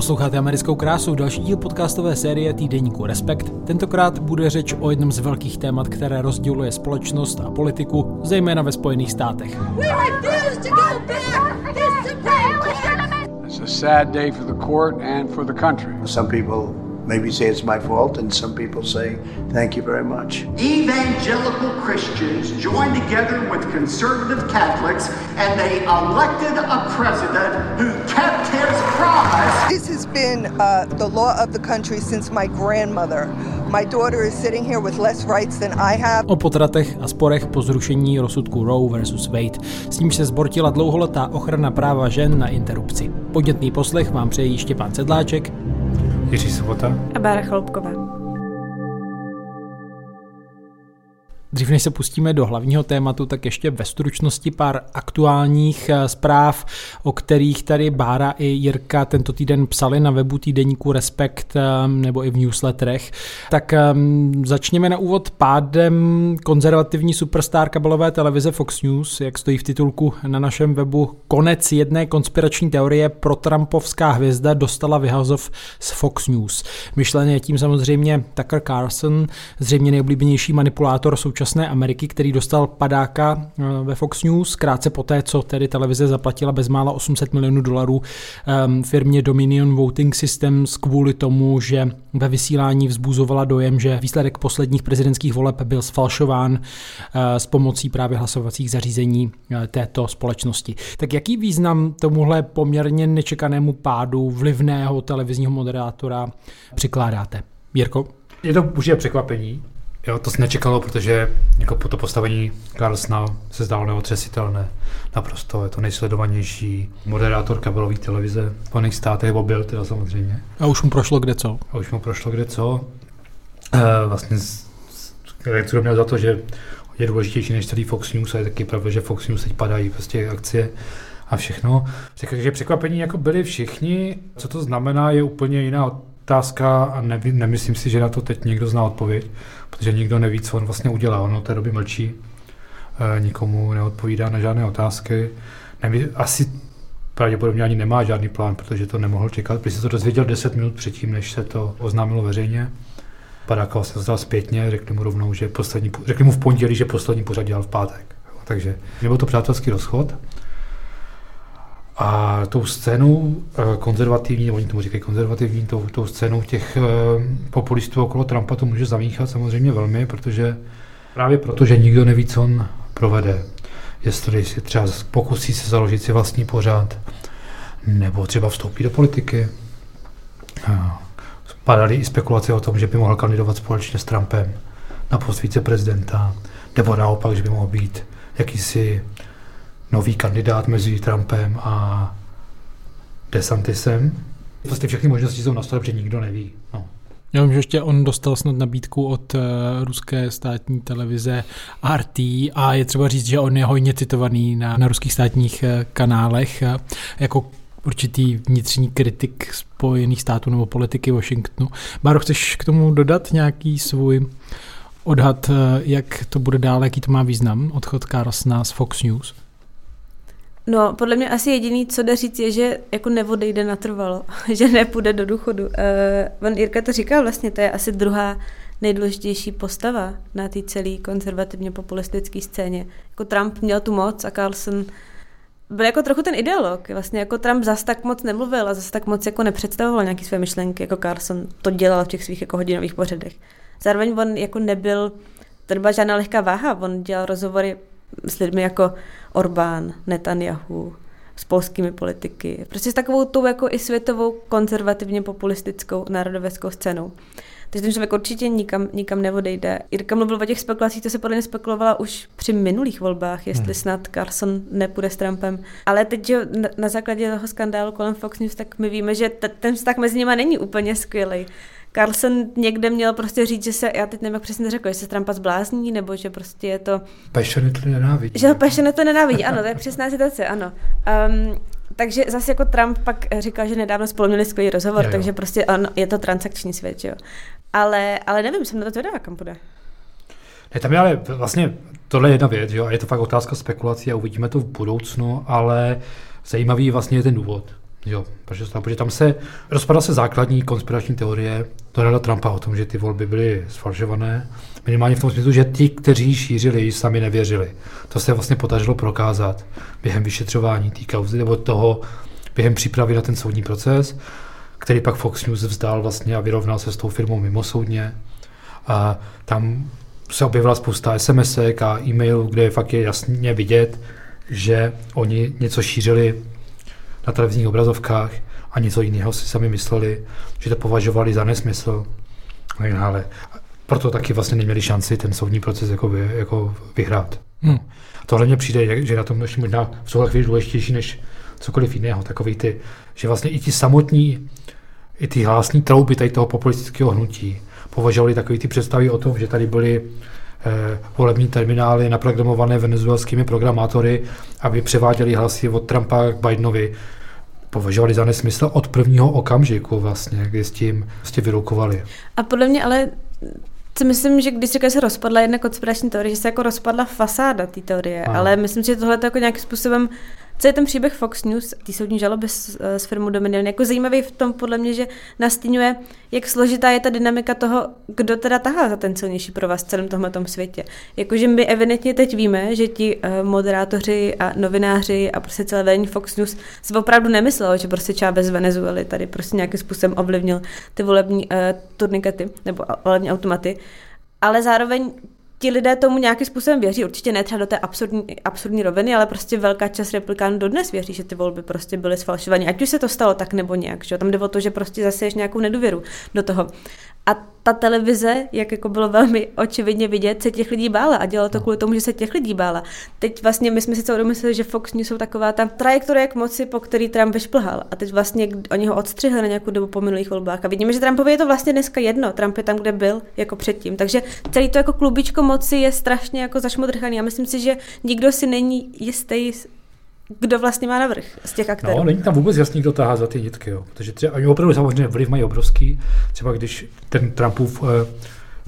Posloucháte americkou krásu, další díl podcastové série týdeníku Respekt. Tentokrát bude řeč o jednom z velkých témat, které rozděluje společnost a politiku, zejména ve Spojených státech. It's a sad day for the court and for the country. Some people maybe say it's my fault, and some people say thank you very much. Evangelical Christians joined together with conservative Catholics and they elected a president who kept his promise. This has been uh, the law of the country since my grandmother. My daughter is sitting here with less rights than I have. O potratech a sporech po zrušení rozsudku Roe vs. Wade, s nímž se zbortila dlouholetá ochrana práva žen na interrupci. Podnětný poslech vám přejí Štěpán Sedláček Jiří Sobota a Bára Chloupková. Dřív než se pustíme do hlavního tématu, tak ještě ve stručnosti pár aktuálních eh, zpráv, o kterých tady Bára i Jirka tento týden psali na webu týdeníku Respekt eh, nebo i v newsletterech. Tak ehm, začněme na úvod pádem konzervativní superstar kabelové televize Fox News, jak stojí v titulku na našem webu. Konec jedné konspirační teorie pro Trumpovská hvězda dostala vyhazov z Fox News. Myšlený je tím samozřejmě Tucker Carlson, zřejmě nejoblíbenější manipulátor současného současné Ameriky, který dostal padáka eh, ve Fox News krátce poté, co tedy televize zaplatila bezmála 800 milionů dolarů um, firmě Dominion Voting Systems kvůli tomu, že ve vysílání vzbuzovala dojem, že výsledek posledních prezidentských voleb byl sfalšován uh, s pomocí právě hlasovacích zařízení uh, této společnosti. Tak jaký význam tomuhle poměrně nečekanému pádu vlivného televizního moderátora přikládáte? Jirko? Je to určitě překvapení, Jo, to se nečekalo, protože jako po to postavení Carlsona se zdálo neotřesitelné. Naprosto je to nejsledovanější moderátor kabelové televize v Spojených státech, nebo byl teda samozřejmě. A už mu prošlo kde co? A už mu prošlo kde co. E, vlastně redaktor měl za to, že je důležitější než celý Fox News a je taky pravda, že Fox News teď padají prostě akcie a všechno. Takže překvapení jako byli všichni. Co to znamená, je úplně jiná otázka a nevím, nemyslím si, že na to teď někdo zná odpověď, protože nikdo neví, co on vlastně udělá. On od té doby mlčí, e, nikomu neodpovídá na žádné otázky. Neví, asi pravděpodobně ani nemá žádný plán, protože to nemohl čekat, protože se to dozvěděl 10 minut předtím, než se to oznámilo veřejně. Padáka vlastně dostal zpětně, řekli mu rovnou, že poslední, řekli mu v pondělí, že poslední pořad dělal v pátek. Takže nebyl to přátelský rozchod. A tou scénou eh, konzervativní, oni tomu říkají konzervativní, tou, tou scénou těch eh, populistů okolo Trumpa to může zamíchat samozřejmě velmi, protože právě proto, že nikdo neví, co on provede. Jestli si třeba pokusí se založit si vlastní pořád, nebo třeba vstoupí do politiky. Padaly i spekulace o tom, že by mohl kandidovat společně s Trumpem na post viceprezidenta, nebo naopak, že by mohl být jakýsi nový kandidát mezi Trumpem a DeSantisem. Vlastně všechny možnosti jsou na stole, protože nikdo neví. No. Já vím, že ještě on dostal snad nabídku od uh, ruské státní televize RT a je třeba říct, že on je hojně citovaný na, na ruských státních uh, kanálech uh, jako určitý vnitřní kritik Spojených států nebo politiky Washingtonu. Báro, chceš k tomu dodat nějaký svůj odhad, jak to bude dál, jaký to má význam, odchod Carlsona z Fox News? No, podle mě asi jediný, co jde říct, je, že jako neodejde natrvalo, že nepůjde do důchodu. Uh, Van Jirka to říkal vlastně, to je asi druhá nejdůležitější postava na té celé konzervativně populistické scéně. Jako Trump měl tu moc a Carlson byl jako trochu ten ideolog. Vlastně jako Trump zas tak moc nemluvil a zas tak moc jako nepředstavoval nějaké své myšlenky, jako Carlson to dělal v těch svých jako hodinových pořadech. Zároveň on jako nebyl, to nebyla žádná lehká váha, on dělal rozhovory s lidmi jako Orbán, Netanyahu, s polskými politiky. Prostě s takovou tou jako i světovou konzervativně populistickou národověskou scénou. Takže ten člověk určitě nikam, nikam neodejde. Jirka mluvil o těch spekulacích, to se podle mě spekulovala už při minulých volbách, jestli hmm. snad Carson nepůjde s Trumpem. Ale teď, že na, na základě toho skandálu kolem Fox News, tak my víme, že t- ten vztah mezi nimi není úplně skvělý. Carlson někde měl prostě říct, že se, já teď nevím, jak přesně řekl, že se Trumpa zblázní, nebo že prostě je to... Passionately nenávidí. Že ho passionately nenávidí, ano, to je přesná situace, ano. Um, takže zase jako Trump pak říkal, že nedávno spolu měli skvělý rozhovor, jo, jo. takže prostě on, je to transakční svět, jo. Ale, ale nevím, jsem na to zvědavá, kam půjde. Ne, tam je ale vlastně tohle je jedna věc, jo, a je to fakt otázka spekulací a uvidíme to v budoucnu, ale zajímavý vlastně je ten důvod. Jo, protože, protože tam se rozpadla se základní konspirační teorie Donalda Trumpa o tom, že ty volby byly sfalšované. Minimálně v tom smyslu, že ti, kteří šířili, sami nevěřili. To se vlastně podařilo prokázat během vyšetřování té kauzy nebo toho, během přípravy na ten soudní proces, který pak Fox News vzdal vlastně a vyrovnal se s tou firmou mimosoudně. A tam se objevila spousta sms a e-mailů, kde fakt je jasně vidět, že oni něco šířili na televizních obrazovkách a něco jiného si sami mysleli, že to považovali za nesmysl. Ale proto taky vlastně neměli šanci ten soudní proces jako, vy, jako vyhrát. Hmm. A tohle mně přijde, že na tom ještě možná v tohle chvíli důležitější než cokoliv jiného. Takový ty, že vlastně i ti samotní, i ty hlásní trouby tady toho populistického hnutí považovali takový ty představy o tom, že tady byly eh, volební terminály naprogramované venezuelskými programátory, aby převáděli hlasy od Trumpa k Bidenovi, považovali za nesmysl od prvního okamžiku vlastně, kdy s tím vlastně vyrukovali. A podle mě ale si myslím, že když se rozpadla jedna konspirační teorie, že se jako rozpadla fasáda té teorie, ale myslím, že tohle to jako nějakým způsobem co je ten příběh Fox News, té soudní žaloby s, eh, s firmou Dominion, jako zajímavý v tom podle mě, že nastínuje, jak složitá je ta dynamika toho, kdo teda tahá za ten silnější pro vás v celém tomhle světě. Jakože my evidentně teď víme, že ti uh, moderátoři a novináři a prostě celé vedení Fox News se opravdu nemyslelo, že prostě Chávez z Venezuely tady prostě nějakým způsobem ovlivnil ty volební uh, turnikety nebo volební automaty ale zároveň ti lidé tomu nějakým způsobem věří, určitě ne třeba do té absurdní, absurdní roviny, ale prostě velká část replikánů dodnes věří, že ty volby prostě byly sfalšované. Ať už se to stalo tak nebo nějak, že tam jde o to, že prostě zase nějakou nedůvěru do toho. A ta televize, jak jako bylo velmi očividně vidět, se těch lidí bála a dělalo to no. kvůli tomu, že se těch lidí bála. Teď vlastně my jsme si celou mysleli, že Fox News jsou taková ta trajektorie k moci, po který Trump vyšplhal. A teď vlastně oni ho odstřihli na nějakou dobu po minulých volbách. A vidíme, že Trumpovi je to vlastně dneska jedno. Trump je tam, kde byl, jako předtím. Takže celý to jako klubičko moci je strašně jako zašmodrchaný. A myslím si, že nikdo si není jistý kdo vlastně má navrh z těch aktérů. No, není tam vůbec jasný, kdo tahá za ty nitky, jo. Protože třeba, oni opravdu samozřejmě vliv mají obrovský. Třeba když ten Trumpův, eh,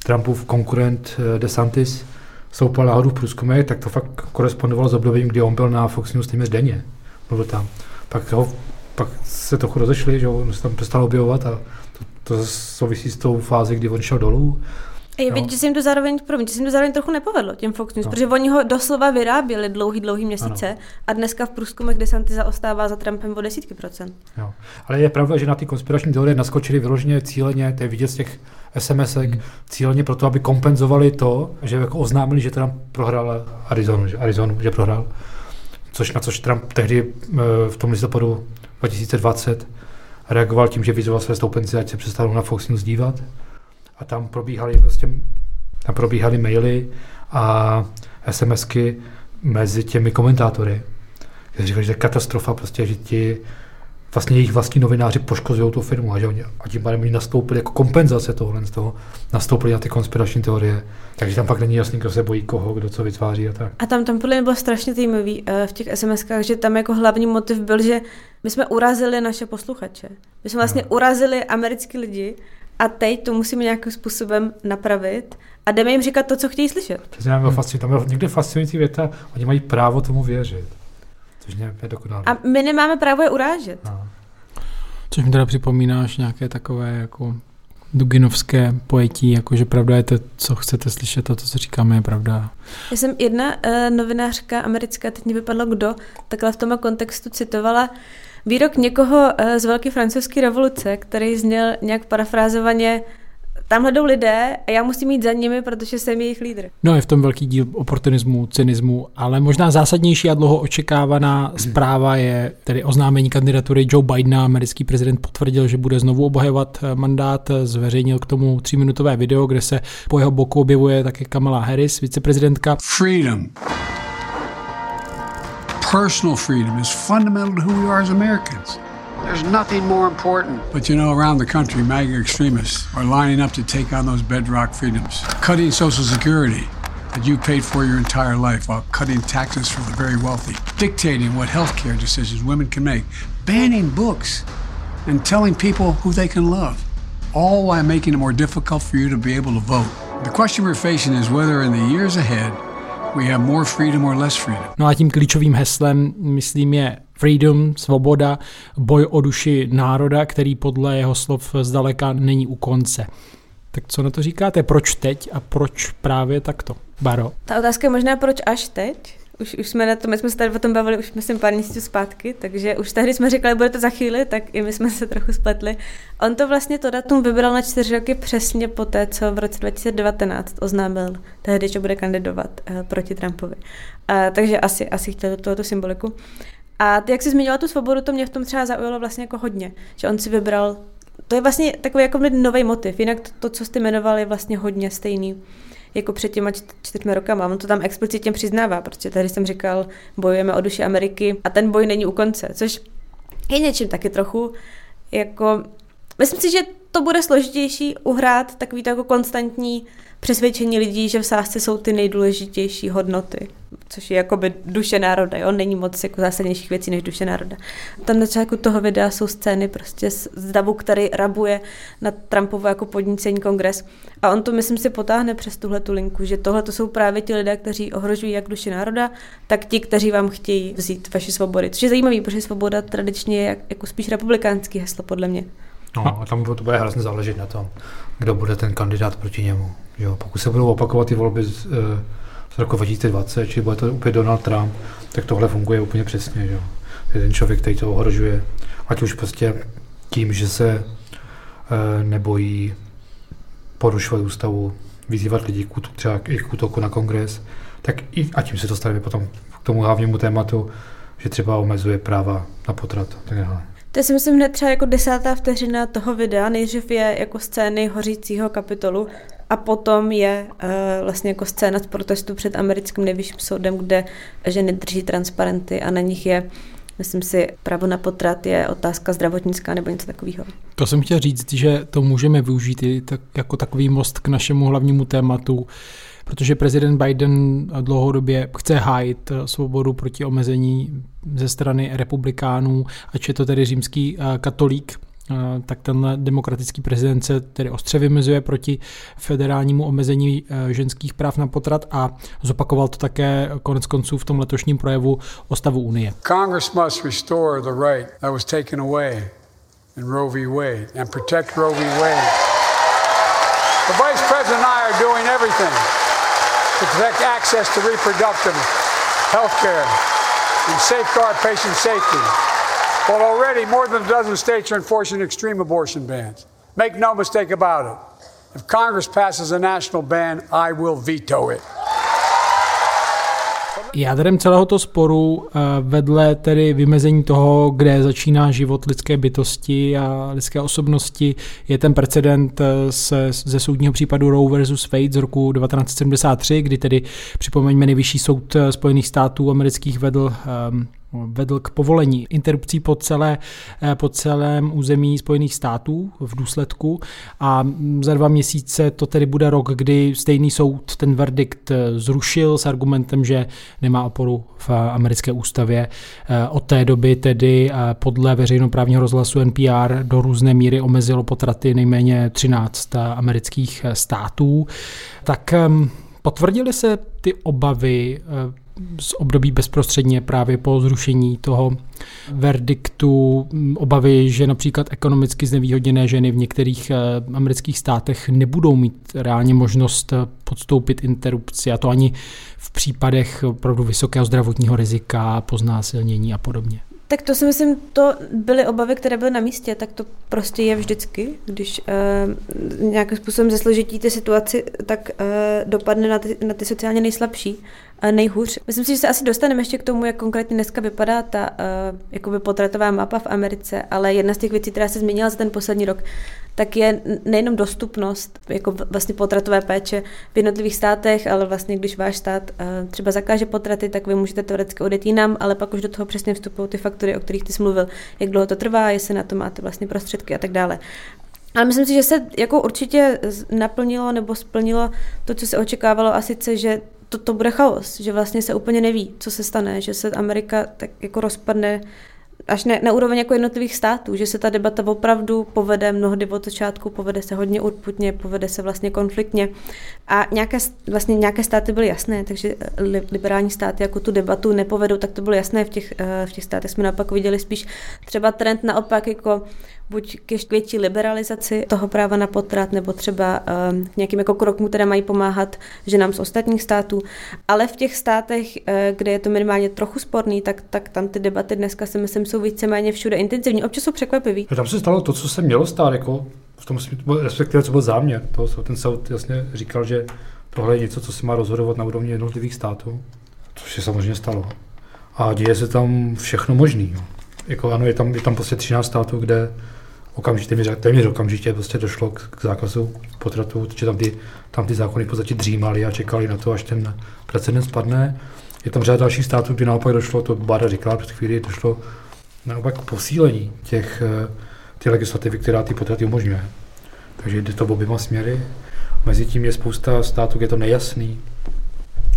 Trumpův konkurent eh, DeSantis stoupal nahoru v průzkumech, tak to fakt korespondovalo s obdobím, kdy on byl na Fox News téměř denně. Mluvil tam. Pak, ho, pak se trochu rozešli, že on se tam přestal objevovat a to, to souvisí s tou fází, kdy on šel dolů. Je no. vidět, že se jim to zároveň, promiň, že se jim to zároveň trochu nepovedlo, těm Fox News, no. protože oni ho doslova vyráběli dlouhý, dlouhý měsíce ano. a dneska v průzkumech DeSantis zaostává za Trumpem o desítky procent. Jo. Ale je pravda, že na ty konspirační teorie naskočili vyloženě cíleně, to je vidět z těch sms hmm. cíleně proto, aby kompenzovali to, že jako oznámili, že Trump prohrál Arizonu, že, Arizonu, že prohrál. Což na což Trump tehdy eh, v tom listopadu 2020 reagoval tím, že vyzval své stoupenci, ať se přestanou na Fox News dívat a tam probíhaly prostě tam probíhaly maily a SMSky mezi těmi komentátory. Kteří říkali, že katastrofa, prostě, že ti vlastně jejich vlastní novináři poškozují tu firmu a že oni a tím pádem oni nastoupili jako kompenzace tohle z toho, nastoupili na ty konspirační teorie. Takže tam fakt není jasný, kdo se bojí koho, kdo co vytváří a tak. A tam tam podle mě bylo strašně zajímavý uh, v těch SMSkách, že tam jako hlavní motiv byl, že my jsme urazili naše posluchače. My jsme vlastně no. urazili americký lidi a teď to musíme nějakým způsobem napravit a jdeme jim říkat to, co chtějí slyšet. To je hmm. Tam je někde fascinující věta, oni mají právo tomu věřit. Což mě je dokonalé. A my nemáme právo je urážet. No. Což mi teda připomínáš nějaké takové jako duginovské pojetí, jako že pravda je to, co chcete slyšet a to, co říkáme, je pravda. Já jsem jedna uh, novinářka americká, teď mě vypadlo kdo, takhle v tom kontextu citovala výrok někoho uh, z Velké francouzské revoluce, který zněl nějak parafrázovaně Tamhle jdou lidé a já musím jít za nimi, protože jsem jejich lídr. No je v tom velký díl oportunismu, cynismu, ale možná zásadnější a dlouho očekávaná zpráva je tedy oznámení kandidatury Joe Bidena. Americký prezident potvrdil, že bude znovu obhajovat eh, mandát, zveřejnil k tomu tříminutové video, kde se po jeho boku objevuje také Kamala Harris, viceprezidentka. Freedom. Personal freedom is fundamental to who we are as Americans. There's nothing more important. But you know, around the country, MAGA extremists are lining up to take on those bedrock freedoms, cutting Social Security that you paid for your entire life while cutting taxes for the very wealthy, dictating what health care decisions women can make, banning books, and telling people who they can love, all while making it more difficult for you to be able to vote. The question we're facing is whether in the years ahead we have more freedom or less freedom. No a tím klíčovým heslem, myslím, je freedom, svoboda, boj o duši národa, který podle jeho slov zdaleka není u konce. Tak co na to říkáte? Proč teď a proč právě takto? Baro? Ta otázka je možná, proč až teď? Už, už jsme na to, my jsme se tady o tom bavili už myslím pár měsíců zpátky, takže už tehdy jsme říkali, bude to za chvíli, tak i my jsme se trochu spletli. On to vlastně to datum vybral na čtyři roky přesně po té, co v roce 2019 oznámil tehdy, že bude kandidovat uh, proti Trumpovi. Uh, takže asi, asi chtěl tu symboliku. A jak jsi zmínila tu svobodu, to mě v tom třeba zaujalo vlastně jako hodně, že on si vybral, to je vlastně takový jako nový motiv, jinak to, to co jste jmenovali, je vlastně hodně stejný jako před těma čtyřmi rokama. On to tam explicitně přiznává, protože tady jsem říkal, bojujeme o duši Ameriky a ten boj není u konce, což je něčím taky trochu jako... Myslím si, že to bude složitější uhrát takový to jako konstantní přesvědčení lidí, že v sázce jsou ty nejdůležitější hodnoty, což je jakoby duše národa, jo? není moc jako zásadnějších věcí než duše národa. Tam na začátku toho videa jsou scény prostě z davu, který rabuje na Trumpovo jako podnícení kongres a on to, myslím si, potáhne přes tuhle tu linku, že tohle to jsou právě ti lidé, kteří ohrožují jak duši národa, tak ti, kteří vám chtějí vzít vaši svobody. Což je zajímavý, protože svoboda tradičně je jako spíš republikánský heslo, podle mě. No, a tam to bude hrozně záležet na tom, kdo bude ten kandidát proti němu. Jo, pokud se budou opakovat ty volby z, eh, z roku 2020, či bude to opět Donald Trump, tak tohle funguje úplně přesně. Jo. Je ten člověk, který to ohrožuje, ať už prostě tím, že se e, nebojí porušovat ústavu, vyzývat lidi k třeba i k útoku na kongres, tak i, a tím se dostaneme potom k tomu hlavnímu tématu, že třeba omezuje práva na potrat tak dále. To si myslím hned třeba jako desátá vteřina toho videa. Nejdřív je jako scény hořícího kapitolu a potom je uh, vlastně jako scéna z protestu před americkým nejvyšším soudem, kde ženy drží transparenty a na nich je Myslím si, právo na potrat je otázka zdravotnická nebo něco takového. To jsem chtěl říct, že to můžeme využít i tak, jako takový most k našemu hlavnímu tématu, protože prezident Biden dlouhodobě chce hájit svobodu proti omezení ze strany republikánů, ať je to tedy římský eh, katolík, eh, tak ten demokratický prezident se tedy ostře vymezuje proti federálnímu omezení eh, ženských práv na potrat a zopakoval to také konec konců v tom letošním projevu o stavu Unie. Congress must restore the right that was taken away in Roe v. Wade and protect Roe v. Wade. The Vice President and I are doing everything to protect access to reproductive health care and safeguard patient safety. But already more than a dozen states are enforcing extreme abortion bans. Make no mistake about it. If Congress passes a national ban, I will veto it. Jádrem celého toho sporu eh, vedle tedy vymezení toho, kde začíná život lidské bytosti a lidské osobnosti, je ten precedent eh, se, ze soudního případu Roe versus Wade z roku 1973, kdy tedy připomeňme nejvyšší soud eh, Spojených států amerických vedl um, vedl k povolení interrupcí po, celé, eh, po celém území Spojených států v důsledku a za dva měsíce to tedy bude rok, kdy stejný soud ten verdikt eh, zrušil s argumentem, že nemá oporu v americké ústavě. Eh, od té doby tedy podle veřejnoprávního rozhlasu NPR do různé míry omezilo potraty nejméně 13 amerických států. Tak ehm, Potvrdily se ty obavy z období bezprostředně právě po zrušení toho verdiktu, obavy, že například ekonomicky znevýhodněné ženy v některých eh, amerických státech nebudou mít reálně možnost eh, podstoupit interrupci a to ani v případech opravdu vysokého zdravotního rizika, poznásilnění a podobně. Tak to si myslím, to byly obavy, které byly na místě, tak to prostě je vždycky, když uh, nějakým způsobem zesložití ty situaci, tak uh, dopadne na ty, na ty sociálně nejslabší nejhůř. Myslím si, že se asi dostaneme ještě k tomu, jak konkrétně dneska vypadá ta uh, jakoby potratová mapa v Americe, ale jedna z těch věcí, která se změnila za ten poslední rok, tak je nejenom dostupnost jako vlastně potratové péče v jednotlivých státech, ale vlastně když váš stát uh, třeba zakáže potraty, tak vy můžete teoreticky odejít jinam, ale pak už do toho přesně vstupují ty faktory, o kterých ty jsi mluvil, jak dlouho to trvá, jestli na to máte vlastně prostředky a tak dále. Ale myslím si, že se jako určitě naplnilo nebo splnilo to, co se očekávalo, a sice, že to, to bude chaos, že vlastně se úplně neví, co se stane, že se Amerika tak jako rozpadne až na, na úroveň jako jednotlivých států, že se ta debata opravdu povede mnohdy od začátku, povede se hodně urputně, povede se vlastně konfliktně. A nějaké, vlastně nějaké státy byly jasné, takže eh, liberální státy jako tu debatu nepovedou, tak to bylo jasné v těch, eh, v těch státech. Jsme naopak viděli spíš třeba trend naopak jako buď k větší liberalizaci toho práva na potrat, nebo třeba k nějakým jako krokům, které mají pomáhat ženám z ostatních států. Ale v těch státech, uh, kde je to minimálně trochu sporný, tak, tak tam ty debaty dneska si myslím jsou víceméně všude intenzivní. Občas jsou překvapivý. Tam se stalo to, co se mělo stát, jako v tom, respektive co byl záměr. To, ten soud jasně říkal, že tohle je něco, co se má rozhodovat na úrovni jednotlivých států, což se samozřejmě stalo. A děje se tam všechno možný. Jako ano, je tam, je tam prostě 13 států, kde okamžitě, téměř okamžitě prostě došlo k, k zákazu potratu, protože tam ty, tam ty zákony v podstatě dřímali a čekali na to, až ten precedens spadne. Je tam řada dalších států, kdy naopak došlo, to Báda říkala před chvíli, došlo naopak k posílení těch, eh, ty legislativy, která ty potraty umožňuje. Takže jde to oběma směry. Mezi tím je spousta států, kde je to nejasný,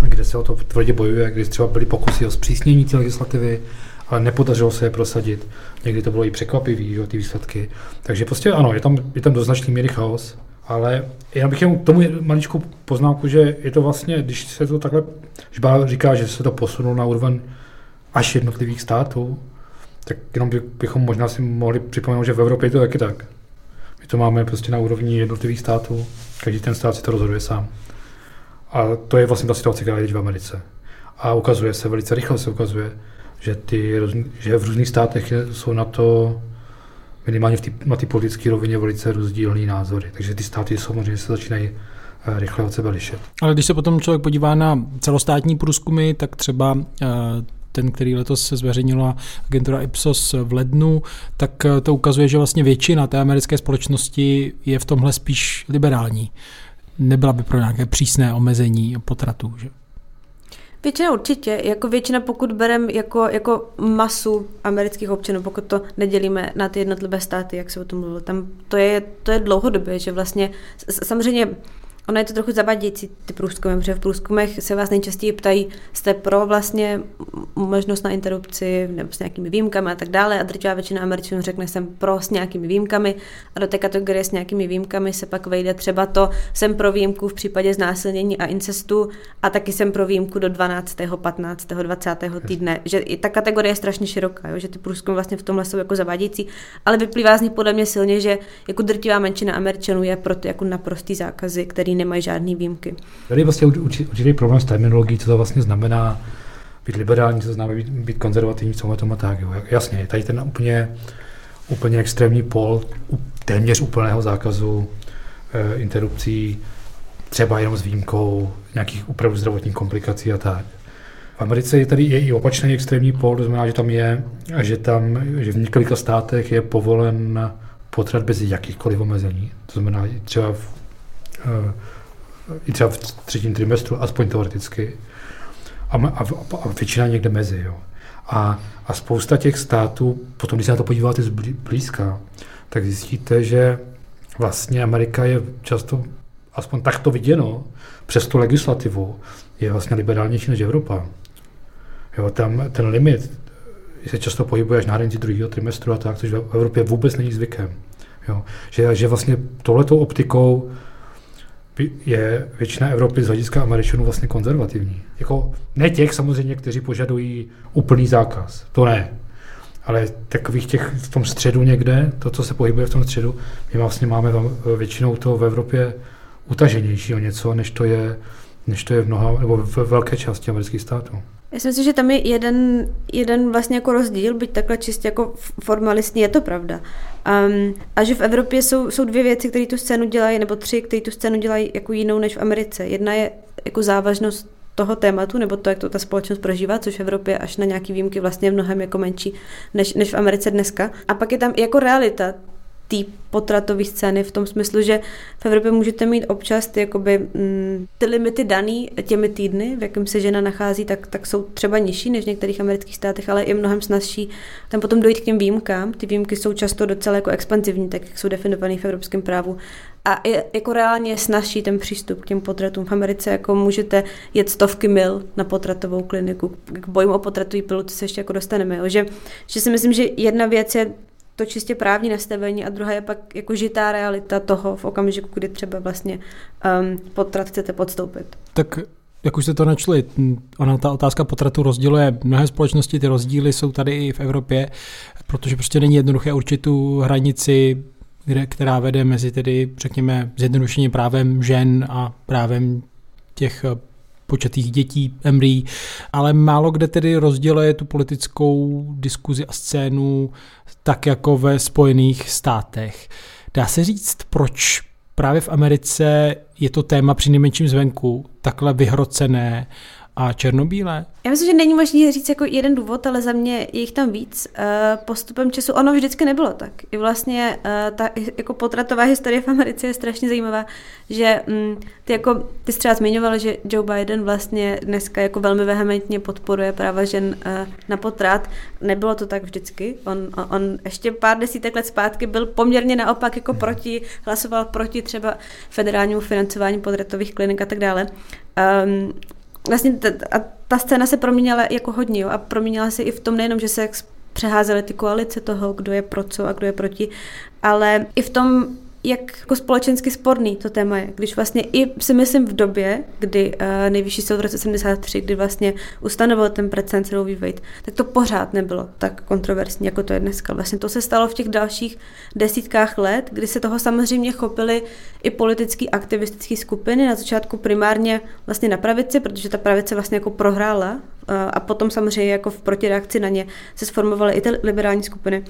kde se o to tvrdě bojuje, kde třeba byly pokusy o zpřísnění té legislativy, ale nepodařilo se je prosadit. Někdy to bylo i překvapivý, jo, ty výsledky. Takže prostě ano, je tam, je tam do značné míry chaos, ale já bych jenom k tomu maličkou poznámku, že je to vlastně, když se to takhle, když Bál říká, že se to posunulo na úroveň až jednotlivých států, tak jenom by, bychom možná si mohli připomenout, že v Evropě je to taky tak. My to máme prostě na úrovni jednotlivých států, každý ten stát si to rozhoduje sám. A to je vlastně ta situace, která je v Americe. A ukazuje se, velice rychle se ukazuje, že, ty, že v různých státech jsou na to minimálně v tý, na té politické rovině velice rozdílné názory. Takže ty státy samozřejmě se začínají eh, rychle od sebe lišet. Ale když se potom člověk podívá na celostátní průzkumy, tak třeba eh, ten, který letos se zveřejnila agentura Ipsos v lednu, tak eh, to ukazuje, že vlastně většina té americké společnosti je v tomhle spíš liberální. Nebyla by pro nějaké přísné omezení potratů. Že? Většina určitě, jako většina, pokud berem jako, jako masu amerických občanů, pokud to nedělíme na ty jednotlivé státy, jak se o tom mluvil, tam to je, to je dlouhodobě, že vlastně samozřejmě Ono je to trochu zabadějící, ty průzkumy, protože v průzkumech se vás nejčastěji ptají, jste pro vlastně možnost na interrupci nebo s nějakými výjimkami a tak dále a drtivá většina Američanů řekne, jsem pro s nějakými výjimkami a do té kategorie s nějakými výjimkami se pak vejde třeba to, jsem pro výjimku v případě znásilnění a incestu a taky jsem pro výjimku do 12., 15., 20. týdne, že i ta kategorie je strašně široká, jo? že ty průzkumy vlastně v tomhle jsou jako zavádějící, ale vyplývá z nich podle mě silně, že jako drtivá menšina Američanů je pro ty jako naprostý zákazy, který nemají žádné výjimky. Tady je vlastně určitý problém s terminologií, co to vlastně znamená být liberální, co to znamená být, být konzervativní v tomhle tomu tak. Jo. Jasně, tady ten úplně, úplně extrémní pol téměř úplného zákazu e, interrupcí, třeba jenom s výjimkou nějakých opravdu zdravotních komplikací a tak. V Americe je tady je i opačný extrémní pol, to znamená, že tam je, že tam, že v několika státech je povolen potrat bez jakýchkoliv omezení. To znamená třeba v, i třeba v třetím trimestru, aspoň teoreticky. A, a, a většina někde mezi. Jo. A, a spousta těch států, potom když se na to podíváte zblízka, tak zjistíte, že vlastně Amerika je často, aspoň takto viděno, přes tu legislativu, je vlastně liberálnější než Evropa. Jo, tam ten limit se často pohybuje až na hranici druhého trimestru a tak, což v Evropě vůbec není zvykem. Jo. Že, že vlastně tohletou optikou je většina Evropy z hlediska Američanů vlastně konzervativní. Jako ne těch samozřejmě, kteří požadují úplný zákaz, to ne. Ale takových těch v tom středu někde, to, co se pohybuje v tom středu, my vlastně máme většinou to v Evropě utaženější o něco, než to je, než to je v mnoha, nebo v velké části amerických států. Já si myslím, že tam je jeden, jeden vlastně jako rozdíl, byť takhle čistě jako formalistní, je to pravda. Um, a že v Evropě jsou, jsou dvě věci, které tu scénu dělají, nebo tři, které tu scénu dělají jako jinou než v Americe. Jedna je jako závažnost toho tématu, nebo to, jak to ta společnost prožívá, což v Evropě až na nějaký výjimky vlastně je mnohem jako menší než, než v Americe dneska. A pak je tam jako realita té potratové scény v tom smyslu, že v Evropě můžete mít občas ty, jakoby, mm, ty limity daný těmi týdny, v jakém se žena nachází, tak, tak jsou třeba nižší než v některých amerických státech, ale i mnohem snazší tam potom dojít k těm výjimkám. Ty výjimky jsou často docela jako expanzivní, tak jak jsou definované v evropském právu. A je, jako reálně snažší ten přístup k těm potratům. V Americe jako můžete jet stovky mil na potratovou kliniku. K bojím o potratový pilu, se ještě jako dostaneme. Jo. Že, že si myslím, že jedna věc je to čistě právní nastavení a druhá je pak jako žitá realita toho v okamžiku, kdy třeba vlastně um, potrat chcete podstoupit. Tak jak už jste to načli, ona ta otázka potratu rozděluje mnohé společnosti, ty rozdíly jsou tady i v Evropě, protože prostě není jednoduché určit tu hranici, která vede mezi tedy, řekněme, zjednodušením právem žen a právem těch početých dětí, embryí, ale málo kde tedy rozděluje tu politickou diskuzi a scénu tak jako ve Spojených státech. Dá se říct, proč právě v Americe je to téma při nejmenším zvenku takhle vyhrocené a černobílé? Já myslím, že není možné říct jako jeden důvod, ale za mě je jich tam víc. Eh, postupem času ono vždycky nebylo tak. I vlastně eh, ta jako potratová historie v Americe je strašně zajímavá, že mm, ty jako, ty jsi třeba zmiňovala, že Joe Biden vlastně dneska jako velmi vehementně podporuje práva žen eh, na potrat. Nebylo to tak vždycky. On, on ještě pár desítek let zpátky byl poměrně naopak jako proti, hlasoval proti třeba federálnímu financování potratových klinik a tak dále. Um, vlastně ta, a ta scéna se proměnila jako hodně jo, a proměnila se i v tom nejenom, že se přeházely ty koalice toho, kdo je pro co a kdo je proti, ale i v tom, jak jako společensky sporný to téma je. Když vlastně i si myslím v době, kdy uh, nejvyšší soud v roce 73, kdy vlastně ustanovil ten precedent Roe Wade, tak to pořád nebylo tak kontroverzní, jako to je dneska. Vlastně to se stalo v těch dalších desítkách let, kdy se toho samozřejmě chopily i politické aktivistické skupiny, na začátku primárně vlastně na pravici, protože ta pravice vlastně jako prohrála uh, a potom samozřejmě jako v protireakci na ně se sformovaly i ty liberální skupiny.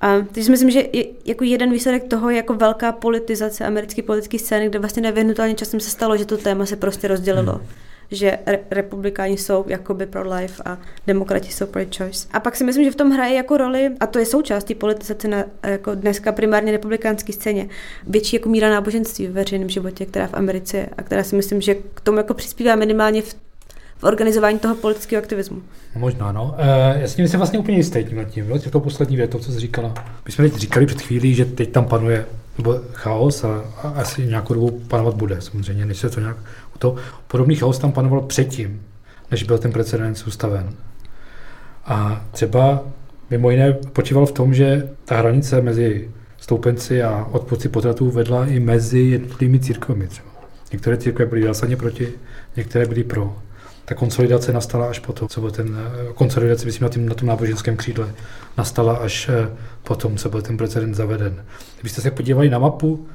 A takže si myslím, že je, jako jeden výsledek toho je jako velká politizace americké politické scény, kde vlastně nevyhnutelně časem se stalo, že to téma se prostě rozdělilo. Hmm že re- republikáni jsou jakoby pro life a demokrati jsou pro choice. A pak si myslím, že v tom hraje jako roli, a to je součástí politizace na jako dneska primárně republikánské scéně, větší jako míra náboženství v veřejném životě, která v Americe je a která si myslím, že k tomu jako přispívá minimálně v v organizování toho politického aktivismu. Možná, no. E, já s tím jsem vlastně úplně jistý tím tím, jo, to poslední větou, co jsi říkala. My jsme teď říkali před chvílí, že teď tam panuje nebo chaos a, a asi nějakou dobu panovat bude, samozřejmě, než se to nějak... To, podobný chaos tam panoval předtím, než byl ten precedens ustaven. A třeba mimo jiné počíval v tom, že ta hranice mezi stoupenci a odpůrci potratů vedla i mezi jednotlivými církvemi třeba. Některé církve byly zásadně proti, některé byly pro ta konsolidace nastala až potom, co byl ten, eh, konsolidace, myslím, na, tím, na tom náboženském křídle, nastala až eh, potom, co byl ten precedent zaveden. Kdybyste se podívali na mapu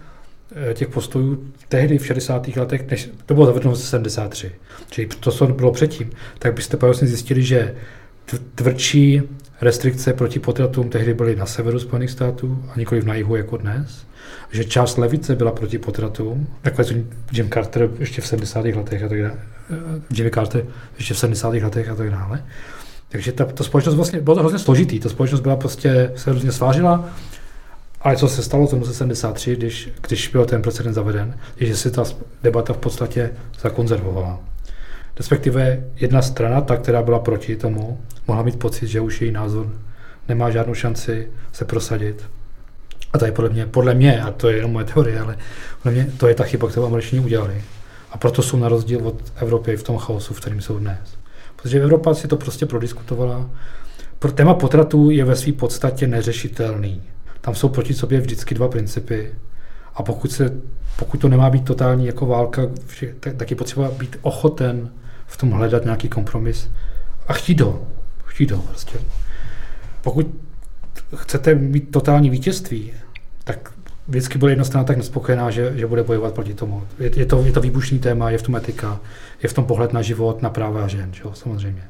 eh, těch postojů tehdy v 60. letech, než to bylo zavedeno v 73, čili to, co bylo předtím, tak byste vlastně zjistili, že tvrdší restrikce proti potratům tehdy byly na severu Spojených států a nikoli na jihu jako dnes. Že část levice byla proti potratům, takhle Jim Carter ještě v 70. letech a tak dále. Eh, Jimmy Carter ještě v 70. letech a tak dále. Takže ta, ta společnost vlastně, bylo to hrozně složitý, ta společnost byla prostě, se hrozně svážila, ale co se stalo v roce 73, když, když byl ten precedent zaveden, je, že se ta debata v podstatě zakonzervovala. Respektive jedna strana, ta, která byla proti tomu, mohla mít pocit, že už její názor nemá žádnou šanci se prosadit. A to je podle mě, podle mě, a to je jenom moje teorie, ale podle mě to je ta chyba, kterou američani udělali. A proto jsou na rozdíl od Evropy v tom chaosu, v kterém jsou dnes. Protože Evropa si to prostě prodiskutovala. Pro téma potratů je ve své podstatě neřešitelný. Tam jsou proti sobě vždycky dva principy. A pokud, se, pokud to nemá být totální jako válka, tak, tak je potřeba být ochoten v tom hledat nějaký kompromis a chtít ho. Chtít ho prostě. Pokud chcete mít totální vítězství, tak vždycky bude jedna strana tak nespokojená, že, že bude bojovat proti tomu. Je, je, to, je to výbušný téma, je v tom etika, je v tom pohled na život, na práva žen, že jo, samozřejmě.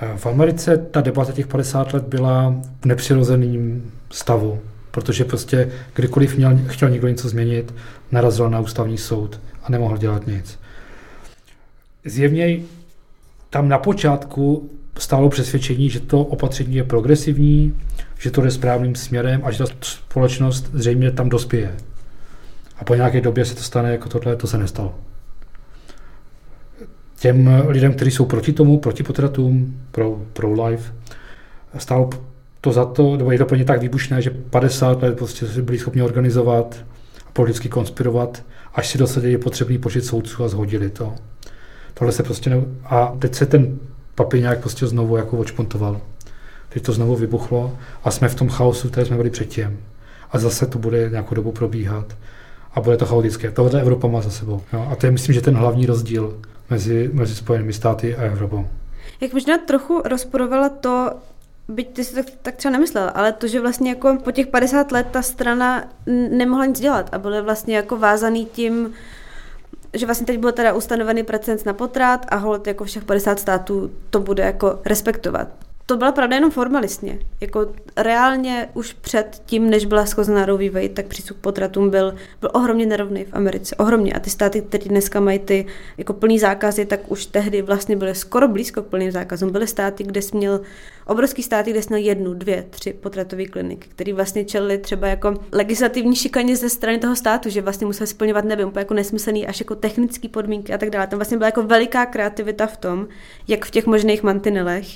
Eh, v Americe ta debata těch 50 let byla v nepřirozeném stavu, protože prostě kdykoliv měl, chtěl někdo něco změnit, narazil na ústavní soud a nemohl dělat nic. Zjevně tam na počátku stálo přesvědčení, že to opatření je progresivní, že to jde správným směrem a že ta společnost zřejmě tam dospěje. A po nějaké době se to stane jako tohle, to se nestalo. Těm lidem, kteří jsou proti tomu, proti potratům, pro, pro life, stálo to za to, nebo je to pro ně tak výbušné, že 50 let prostě byli schopni organizovat a politicky konspirovat, až si dosadili potřebný počet soudců a zhodili to. Tohle se prostě ne... A teď se ten nějak prostě znovu jako očpontoval. Teď to znovu vybuchlo a jsme v tom chaosu, které jsme byli předtím. A zase to bude nějakou dobu probíhat. A bude to chaotické. Tohle Evropa má za sebou. Jo? A to je, myslím, že ten hlavní rozdíl mezi, mezi Spojenými státy a Evropou. Jak možná trochu rozporovala to, byť ty si tak, tak třeba nemyslel, ale to, že vlastně jako po těch 50 let ta strana nemohla nic dělat a byly vlastně jako vázaný tím, že vlastně teď byl teda ustanovený precedens na potrat a hold jako všech 50 států to bude jako respektovat to byla pravda jenom formalistně. Jako reálně už před tím, než byla schozena Roe v. Tak přístup k potratům byl, byl ohromně nerovný v Americe. Ohromně. A ty státy, které dneska mají ty jako plný zákazy, tak už tehdy vlastně byly skoro blízko k plným zákazům. Byly státy, kde jsi měl obrovský státy, kde jsi měl jednu, dvě, tři potratové kliniky, které vlastně čelili třeba jako legislativní šikaně ze strany toho státu, že vlastně museli splňovat, nevím, úplně jako nesmyslný až jako technické podmínky a tak dále. Tam vlastně byla jako veliká kreativita v tom, jak v těch možných mantinelech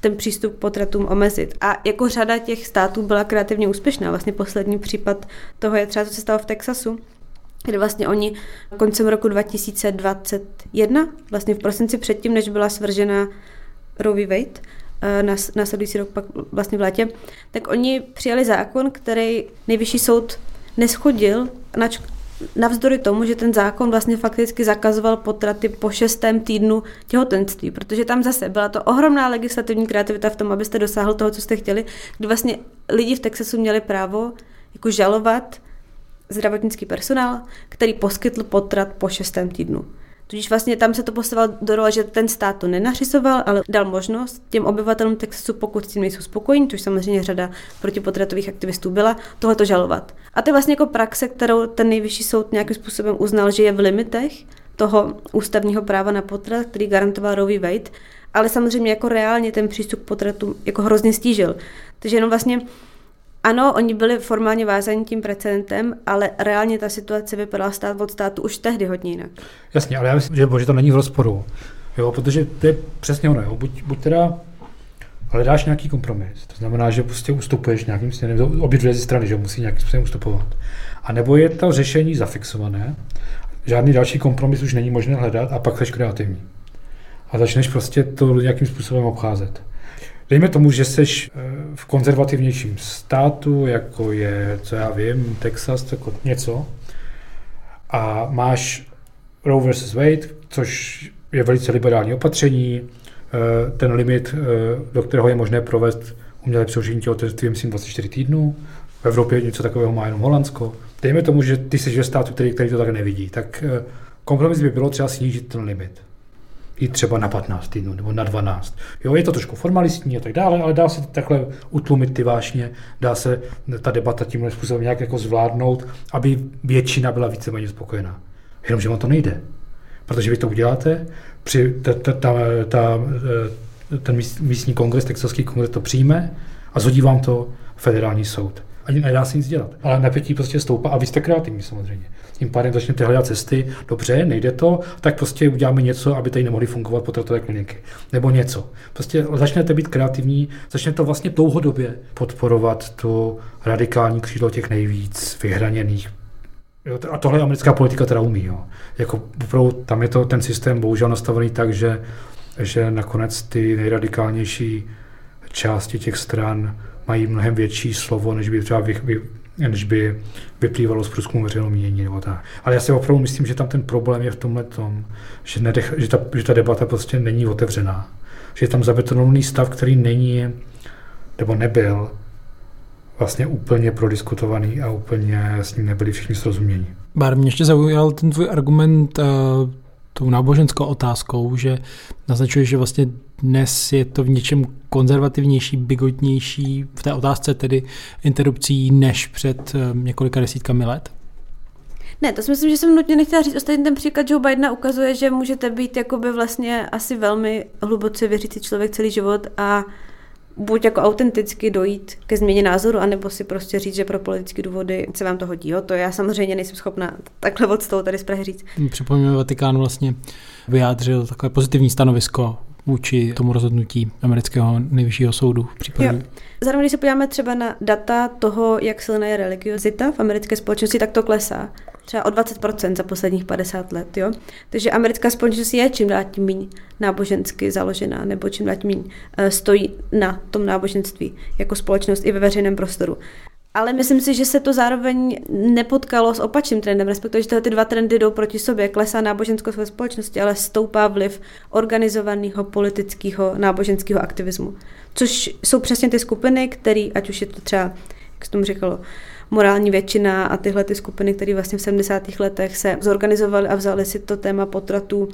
ten přístup k potratům omezit. A jako řada těch států byla kreativně úspěšná. Vlastně poslední případ toho je třeba, co se stalo v Texasu, kde vlastně oni koncem roku 2021, vlastně v prosinci předtím, než byla svržena Roe v. Wade, následující rok pak vlastně v létě, tak oni přijali zákon, který nejvyšší soud neschodil, navzdory tomu, že ten zákon vlastně fakticky zakazoval potraty po šestém týdnu těhotenství, protože tam zase byla to ohromná legislativní kreativita v tom, abyste dosáhl toho, co jste chtěli, kdy vlastně lidi v Texasu měli právo jako žalovat zdravotnický personál, který poskytl potrat po šestém týdnu. Tudíž vlastně tam se to postavilo do role, že ten stát to nenařizoval, ale dal možnost těm obyvatelům Texasu, pokud s tím nejsou spokojení, což samozřejmě řada protipotratových aktivistů byla, tohle to žalovat. A to je vlastně jako praxe, kterou ten nejvyšší soud nějakým způsobem uznal, že je v limitech toho ústavního práva na potrat, který garantoval Roe v. Wade, ale samozřejmě jako reálně ten přístup k potratu jako hrozně stížil. Takže jenom vlastně ano, oni byli formálně vázaní tím precedentem, ale reálně ta situace vypadala stát od státu už tehdy hodně jinak. Jasně, ale já myslím, že, že to není v rozporu. Jo, protože to je přesně ono. Jo. Buď, buď teda hledáš nějaký kompromis, to znamená, že prostě ustupuješ nějakým směrem, obě dvě strany, že musí nějakým způsobem ustupovat. A nebo je to řešení zafixované, žádný další kompromis už není možné hledat a pak jsi kreativní. A začneš prostě to nějakým způsobem obcházet. Dejme tomu, že jsi eh, v konzervativnějším státu, jako je, co já vím, Texas, jako něco, a máš Roe vs. Wade, což je velice liberální opatření, eh, ten limit, eh, do kterého je možné provést umělé přerušení těhotenství, myslím 24 týdnů. V Evropě něco takového má jenom Holandsko. Dejme tomu, že ty jsi ve státu, který, který to tak nevidí, tak kompromis by bylo třeba snížit ten limit jít třeba na 15 týdnů nebo na 12. Jo, je to trošku formalistní a tak dále, ale dá se takhle utlumit ty vášně, dá se ta debata tímhle způsobem nějak jako zvládnout, aby většina byla víceméně spokojená. Jenomže vám to nejde. Protože vy to uděláte, při ta, ta, ta, ta, ten místní kongres, texaský kongres to přijme a zhodí vám to federální soud. Ani nedá se nic dělat. Ale napětí prostě stoupá a vy jste kreativní samozřejmě tím pádem začnete hledat cesty, dobře, nejde to, tak prostě uděláme něco, aby tady nemohly fungovat potratové kliniky. Nebo něco. Prostě začnete být kreativní, začnete vlastně dlouhodobě podporovat tu radikální křídlo těch nejvíc vyhraněných Jo, a tohle americká politika teda umí. Jo. Jako opravdu tam je to ten systém bohužel nastavený tak, že, že nakonec ty nejradikálnější části těch stran mají mnohem větší slovo, než by třeba vy, vy, než by vyplývalo z průzkumu veřejného mínění nebo tak. Ale já si opravdu myslím, že tam ten problém je v tomhle tom, že, nedech, že, ta, že ta debata prostě není otevřená. Že je tam zabetonovaný stav, který není, nebo nebyl, vlastně úplně prodiskutovaný a úplně s ním nebyli všichni srozumění. Bar, mě ještě zaujal ten tvůj argument uh, tou náboženskou otázkou, že naznačuje, že vlastně dnes je to v něčem konzervativnější, bigotnější v té otázce tedy interrupcí než před eh, několika desítkami let? Ne, to si myslím, že jsem nutně nechtěla říct. Ostatně ten příklad Joe Bidena ukazuje, že můžete být jakoby vlastně asi velmi hluboce věřící člověk celý život a buď jako autenticky dojít ke změně názoru, anebo si prostě říct, že pro politické důvody se vám to hodí. Jo? To já samozřejmě nejsem schopna takhle od stolu tady z Prahy říct. Připomínám, Vatikán vlastně vyjádřil takové pozitivní stanovisko vůči tomu rozhodnutí amerického nejvyššího soudu v případě. Zároveň, když se podíváme třeba na data toho, jak silná je religiozita v americké společnosti, tak to klesá. Třeba o 20% za posledních 50 let. Jo? Takže americká společnost je čím dál tím méně nábožensky založená, nebo čím dál tím méně eh, stojí na tom náboženství jako společnost i ve veřejném prostoru. Ale myslím si, že se to zároveň nepotkalo s opačným trendem, respektive, že ty dva trendy jdou proti sobě. Klesá náboženskost ve společnosti, ale stoupá vliv organizovaného politického náboženského aktivismu. Což jsou přesně ty skupiny, které, ať už je to třeba, jak se tomu říkalo, morální většina a tyhle ty skupiny, které vlastně v 70. letech se zorganizovaly a vzali si to téma potratů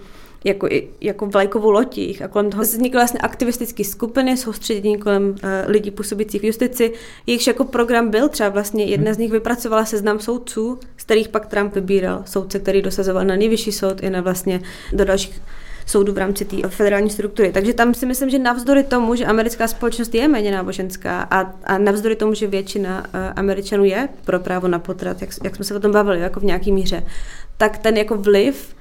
jako, jako vlajkovou lotích a kolem toho vznikly vlastně aktivistické skupiny soustředění kolem uh, lidí působících v justici. Jejichž jako program byl třeba vlastně, jedna z nich vypracovala seznam soudců, z kterých pak Trump vybíral soudce, který dosazoval na nejvyšší soud i na vlastně do dalších soudů v rámci té federální struktury. Takže tam si myslím, že navzdory tomu, že americká společnost je méně náboženská a, a navzdory tomu, že většina uh, Američanů je pro právo na potrat, jak, jak jsme se o tom bavili, jako v nějaký míře, tak ten jako vliv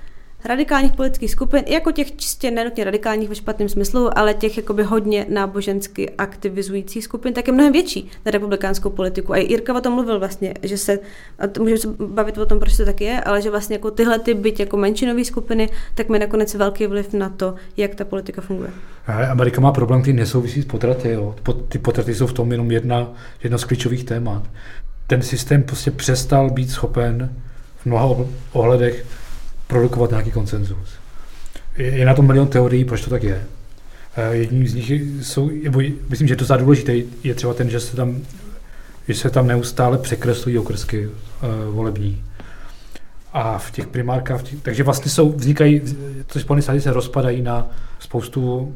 radikálních politických skupin, jako těch čistě nenutně radikálních ve špatném smyslu, ale těch jakoby hodně nábožensky aktivizujících skupin, tak je mnohem větší na republikánskou politiku. A i Jirka o tom mluvil vlastně, že se, a to můžeme se bavit o tom, proč to tak je, ale že vlastně jako tyhle ty byť jako menšinové skupiny, tak mají nakonec velký vliv na to, jak ta politika funguje. Amerika má problém, který nesouvisí s potraty. Jo. Ty potraty jsou v tom jenom jedna, jedna z klíčových témat. Ten systém prostě přestal být schopen v mnoha ohledech produkovat nějaký konsenzus. Je na tom milion teorií, proč to tak je. Jedním z nich jsou, myslím, že to za důležité je třeba ten, že se tam, že se tam neustále překreslují okrsky uh, volební. A v těch primárkách, v těch, takže vlastně jsou, vznikají, to Spojené státy se rozpadají na spoustu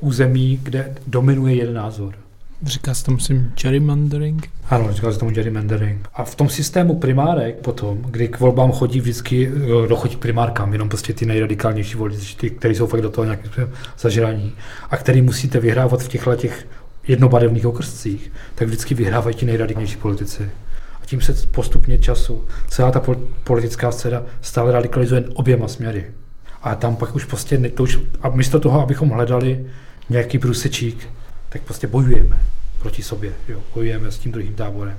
území, kde dominuje jeden názor. Říká se tomu, myslím, gerrymandering? Ano, říká se tomu gerrymandering. A v tom systému primárek potom, kdy k volbám chodí vždycky, dochodí k primárkám, jenom prostě ty nejradikálnější voliči, ty, kteří jsou fakt do toho nějakým zažraní a který musíte vyhrávat v těchto těch jednobarevných okrstcích, tak vždycky vyhrávají ti nejradikálnější politici. A tím se postupně času celá ta politická scéna stále radikalizuje oběma směry. A tam pak už prostě, to už, a místo toho, abychom hledali nějaký průsečík, tak prostě bojujeme proti sobě, jo, bojujeme s tím druhým táborem.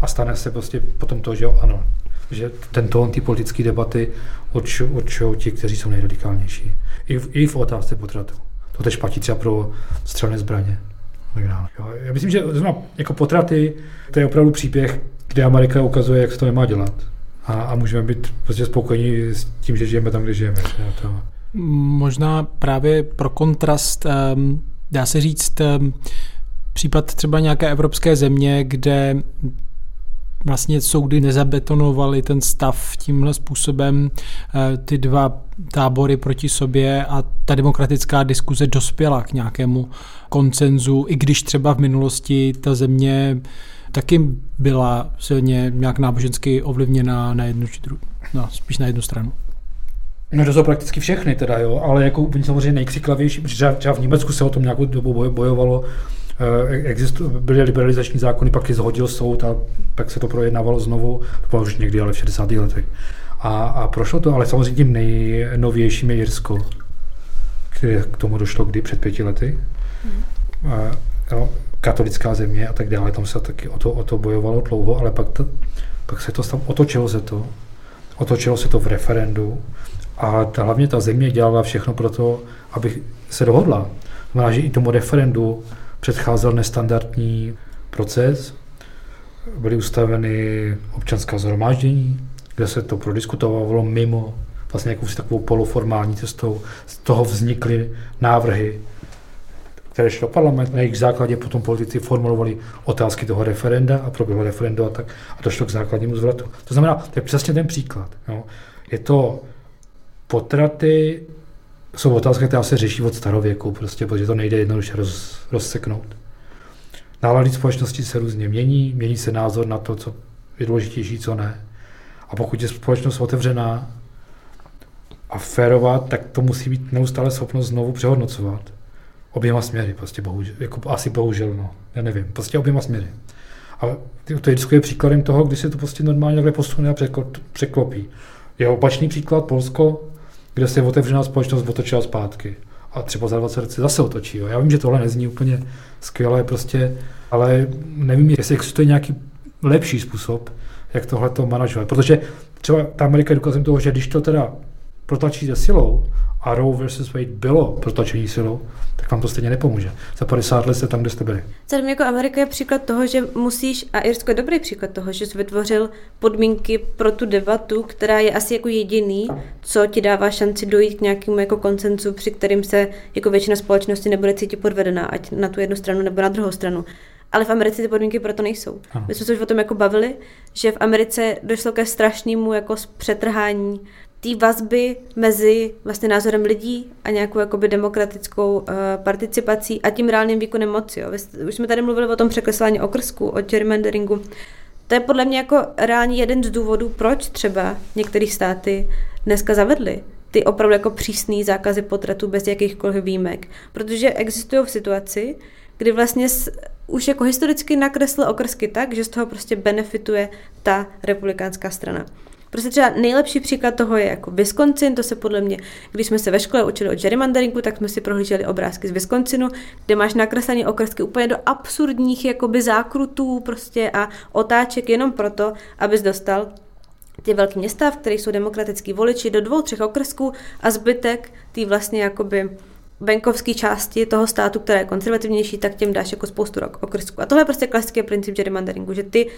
A stane se prostě potom to, že jo, ano, že ten tón ty politické debaty určují ti, kteří jsou nejradikálnější. I v, i v otázce potratu. To tež platí třeba pro střelné zbraně. Jo, já myslím, že jako potraty, to je opravdu příběh, kde Amerika ukazuje, jak se to nemá dělat. A, a můžeme být prostě spokojení s tím, že žijeme tam, kde žijeme. To... Možná právě pro kontrast um, dá se říct, ehm, případ třeba nějaké evropské země, kde vlastně soudy nezabetonovaly ten stav tímhle způsobem, eh, ty dva tábory proti sobě a ta demokratická diskuze dospěla k nějakému koncenzu, i když třeba v minulosti ta země taky byla silně nějak nábožensky ovlivněna na jednu či druhou, no, spíš na jednu stranu. No to jsou prakticky všechny teda, jo, ale jako úplně samozřejmě nejkřiklavější, protože třeba v Německu se o tom nějakou dobu bojovalo, eh, Existu, byly liberalizační zákony, pak je zhodil soud a pak se to projednávalo znovu, to bylo už někdy ale v 60. letech. A, a prošlo to, ale samozřejmě tím nejnovějším je Jirsko, které k tomu došlo kdy před pěti lety. Mm. A, jo, katolická země a tak dále, tam se taky o to, o to bojovalo dlouho, ale pak, to, pak se to tam otočilo se to. Otočilo se to v referendu a ta, hlavně ta země dělala všechno pro to, aby se dohodla. Znamená, že i tomu referendu předcházel nestandardní proces, byly ustaveny občanská zhromáždění, kde se to prodiskutovalo mimo vlastně jakousi takovou poloformální cestou. Z toho vznikly návrhy, které šly do parlamentu, na jejich základě potom politici formulovali otázky toho referenda a proběhlo referendo a tak a došlo k základnímu zvratu. To znamená, to je přesně ten příklad. Jo. Je to potraty jsou otázka, která se řeší od starověku, prostě, protože to nejde jednoduše roz, rozseknout. Nálady společnosti se různě mění, mění se názor na to, co je důležitější, co ne. A pokud je společnost otevřená a férová, tak to musí být neustále schopnost znovu přehodnocovat. Oběma směry, prostě bohužel, jako asi bohužel, no, já nevím, prostě oběma směry. A to je příkladem toho, kdy se to prostě normálně takhle posune a překlopí. Je opačný příklad Polsko, kde se otevřená společnost otočila zpátky. A třeba za 20 let se zase otočí. Jo. Já vím, že tohle nezní úplně skvěle, prostě, ale nevím, jestli existuje nějaký lepší způsob, jak tohle to manažovat. Protože třeba ta Amerika je důkazem toho, že když to teda protlačíte silou, a Roe versus Wade bylo protlačení silou, tak vám to stejně nepomůže. Za 50 let jste tam, kde jste byli. Zároveň jako Amerika je příklad toho, že musíš, a Irsko je dobrý příklad toho, že jsi vytvořil podmínky pro tu debatu, která je asi jako jediný, co ti dává šanci dojít k nějakému jako koncenzu, při kterým se jako většina společnosti nebude cítit podvedená, ať na tu jednu stranu nebo na druhou stranu. Ale v Americe ty podmínky proto nejsou. Ano. My jsme se už o tom jako bavili, že v Americe došlo ke strašnému jako přetrhání té vazby mezi vlastně názorem lidí a nějakou jakoby demokratickou uh, participací a tím reálným výkonem moci. Jo. Už jsme tady mluvili o tom překreslování okrsku, o gerrymanderingu. To je podle mě jako reálně jeden z důvodů, proč třeba některé státy dneska zavedly ty opravdu jako přísné zákazy potratu bez jakýchkoliv výjimek. Protože existují v situaci, kdy vlastně s, už jako historicky nakresl okrsky tak, že z toho prostě benefituje ta republikánská strana. Prostě třeba nejlepší příklad toho je jako Wisconsin, to se podle mě, když jsme se ve škole učili o gerrymanderingu, tak jsme si prohlíželi obrázky z Wisconsinu, kde máš nakreslené okrsky úplně do absurdních jakoby zákrutů prostě a otáček jenom proto, abys dostal ty velké města, v kterých jsou demokratický voliči, do dvou, třech okrsků a zbytek ty vlastně jakoby venkovské části toho státu, která je konzervativnější, tak těm dáš jako spoustu okrsků. A tohle je prostě klasický princip gerrymanderingu, že ty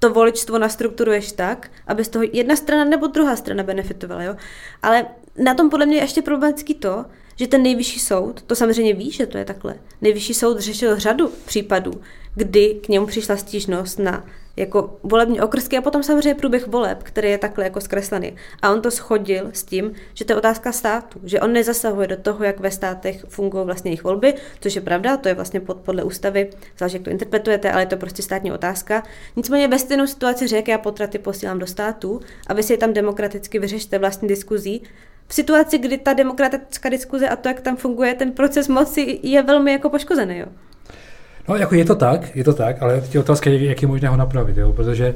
to voličstvo nastrukturuješ tak, aby z toho jedna strana nebo druhá strana benefitovala. Jo? Ale na tom podle mě je ještě problematický to, že ten nejvyšší soud, to samozřejmě ví, že to je takhle, nejvyšší soud řešil řadu případů, kdy k němu přišla stížnost na jako volební okrsky a potom samozřejmě průběh voleb, který je takhle jako zkreslený. A on to schodil s tím, že to je otázka státu, že on nezasahuje do toho, jak ve státech fungují vlastně jejich volby, což je pravda, to je vlastně pod, podle ústavy, záleží, jak to interpretujete, ale je to prostě státní otázka. Nicméně ve stejnou situaci řekl, já potraty posílám do státu a vy si je tam demokraticky vyřešte vlastní diskuzí, v situaci, kdy ta demokratická diskuze a to, jak tam funguje ten proces moci, je velmi jako poškozený. Jo. No, jako je to tak, je to tak, ale teď otázka je, jak je možné ho napravit, jo? protože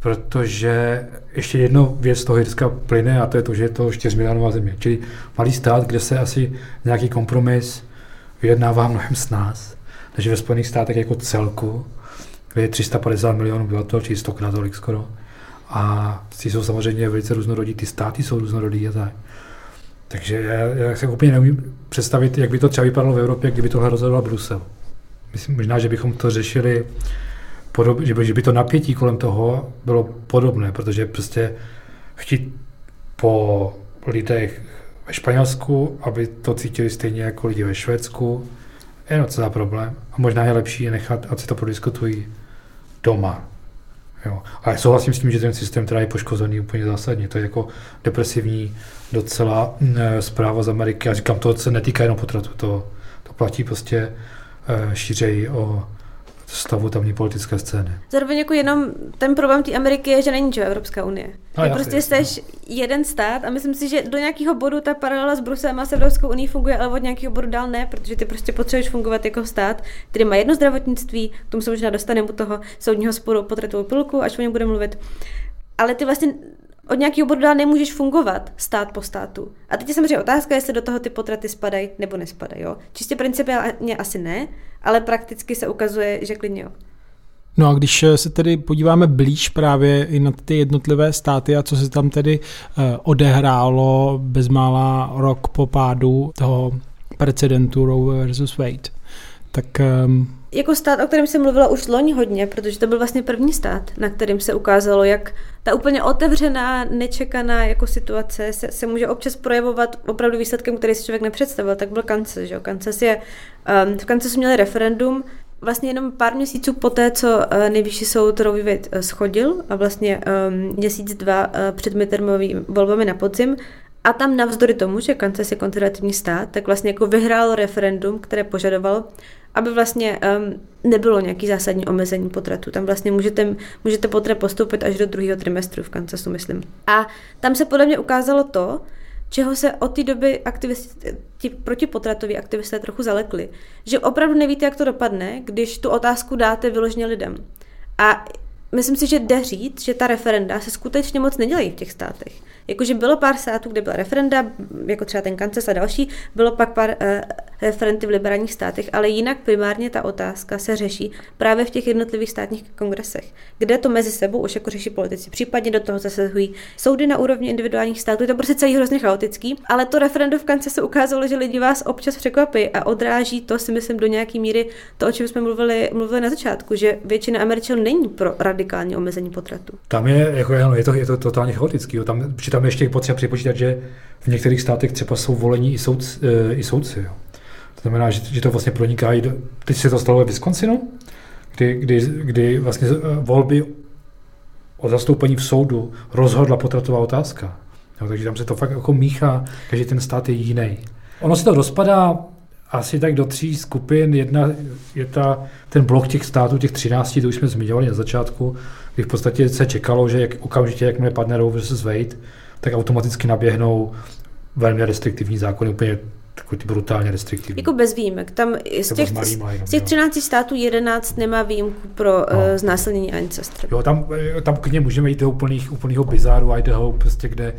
protože ještě jedno věc z toho Jirska plyne a to je to, že je to 4 milionová země. Čili malý stát, kde se asi nějaký kompromis vyjednává mnohem s nás, než ve Spojených státech jako celku, kde je 350 milionů obyvatel, či 100 krát tolik skoro. A ty jsou samozřejmě velice různorodí, ty státy jsou různorodí a tak. Takže já, já se úplně neumím představit, jak by to třeba vypadalo v Evropě, kdyby tohle rozhodoval Brusel myslím, možná, že bychom to řešili, podob, že, by, že by to napětí kolem toho bylo podobné, protože prostě chtít po lidech ve Španělsku, aby to cítili stejně jako lidi ve Švédsku, je docela problém. A možná je lepší je nechat, ať si to prodiskutují doma. Jo. Ale souhlasím s tím, že ten systém teda je poškozený úplně zásadně. To je jako depresivní docela e, zpráva z Ameriky. A říkám, to se netýká jenom potratu, to, to platí prostě Eh, šířejí o stavu tamní politické scény. Zároveň jako jenom ten problém té Ameriky je, že není čo Evropská unie. No, Ty prostě jsi jeden stát a myslím si, že do nějakého bodu ta paralela s Bruselem a s Evropskou unii funguje, ale od nějakého bodu dál ne, protože ty prostě potřebuješ fungovat jako stát, který má jedno zdravotnictví, k tomu se možná dostaneme u toho soudního sporu o potratovou pilku, až o něm budeme mluvit. Ale ty vlastně od nějakého bodu dál nemůžeš fungovat stát po státu. A teď je samozřejmě otázka, jestli do toho ty potraty spadají nebo nespadají. Jo? Čistě principiálně asi ne, ale prakticky se ukazuje, že klidně jo. No a když se tedy podíváme blíž právě i na ty jednotlivé státy a co se tam tedy eh, odehrálo bezmála rok po pádu toho precedentu Roe versus Wade, tak um, jako stát, o kterém jsem mluvila už loni hodně, protože to byl vlastně první stát, na kterým se ukázalo, jak ta úplně otevřená, nečekaná jako situace se, se může občas projevovat opravdu výsledkem, který si člověk nepředstavil, tak byl Kansas. Že? Kansas je, um, v Kansas měli referendum, vlastně jenom pár měsíců poté, co uh, nejvyšší soud Roe Wade uh, schodil a vlastně um, měsíc, dva uh, před midtermovými volbami na podzim, A tam navzdory tomu, že Kansas je konzervativní stát, tak vlastně jako vyhrál referendum, které požadovalo, aby vlastně um, nebylo nějaký zásadní omezení potratu. Tam vlastně můžete, můžete potrat postoupit až do druhého trimestru v Kansasu, myslím. A tam se podle mě ukázalo to, čeho se od té doby aktivisti, ti protipotratoví aktivisté trochu zalekli. Že opravdu nevíte, jak to dopadne, když tu otázku dáte vyloženě lidem. A myslím si, že jde říct, že ta referenda se skutečně moc nedělají v těch státech. Jakože bylo pár států, kde byla referenda, jako třeba ten Kansas a další, bylo pak pár uh, referenty v liberálních státech, ale jinak primárně ta otázka se řeší právě v těch jednotlivých státních kongresech, kde to mezi sebou už jako řeší politici. Případně do toho zasahují soudy na úrovni individuálních států. Je to prostě celý hrozně chaotický, ale to referendum v Kansas se ukázalo, že lidi vás občas překvapí a odráží to si myslím do nějaké míry to, o čem jsme mluvili, mluvili na začátku, že většina Američanů není pro radikální omezení potratu. Tam je, jako, je, to, je to totálně chaotický. Tam, tam ještě potřeba připočítat, že v některých státech třeba jsou volení i, soud, e, i soudci. Jo. To znamená, že, že to vlastně proniká i do, teď se to stalo ve Wisconsinu, kdy, kdy, kdy vlastně e, volby o zastoupení v soudu rozhodla potratová otázka. Jo, takže tam se to fakt jako míchá, každý ten stát je jiný. Ono se to rozpadá asi tak do tří skupin. Jedna je ta, ten blok těch států, těch 13, to už jsme zmiňovali na začátku, kdy v podstatě se čekalo, že jak, okamžitě, jakmile padne Roe vs. Wade, tak automaticky naběhnou velmi restriktivní zákony, úplně takový brutálně restriktivní. Jako bez výjimek. Tam z těch, z těch 13 států 11 nemá výjimku pro no. uh, znásilnění ancestry. Jo, tam, eh, tam k ně můžeme jít do úplných, úplného bizáru Idaho, prostě kde,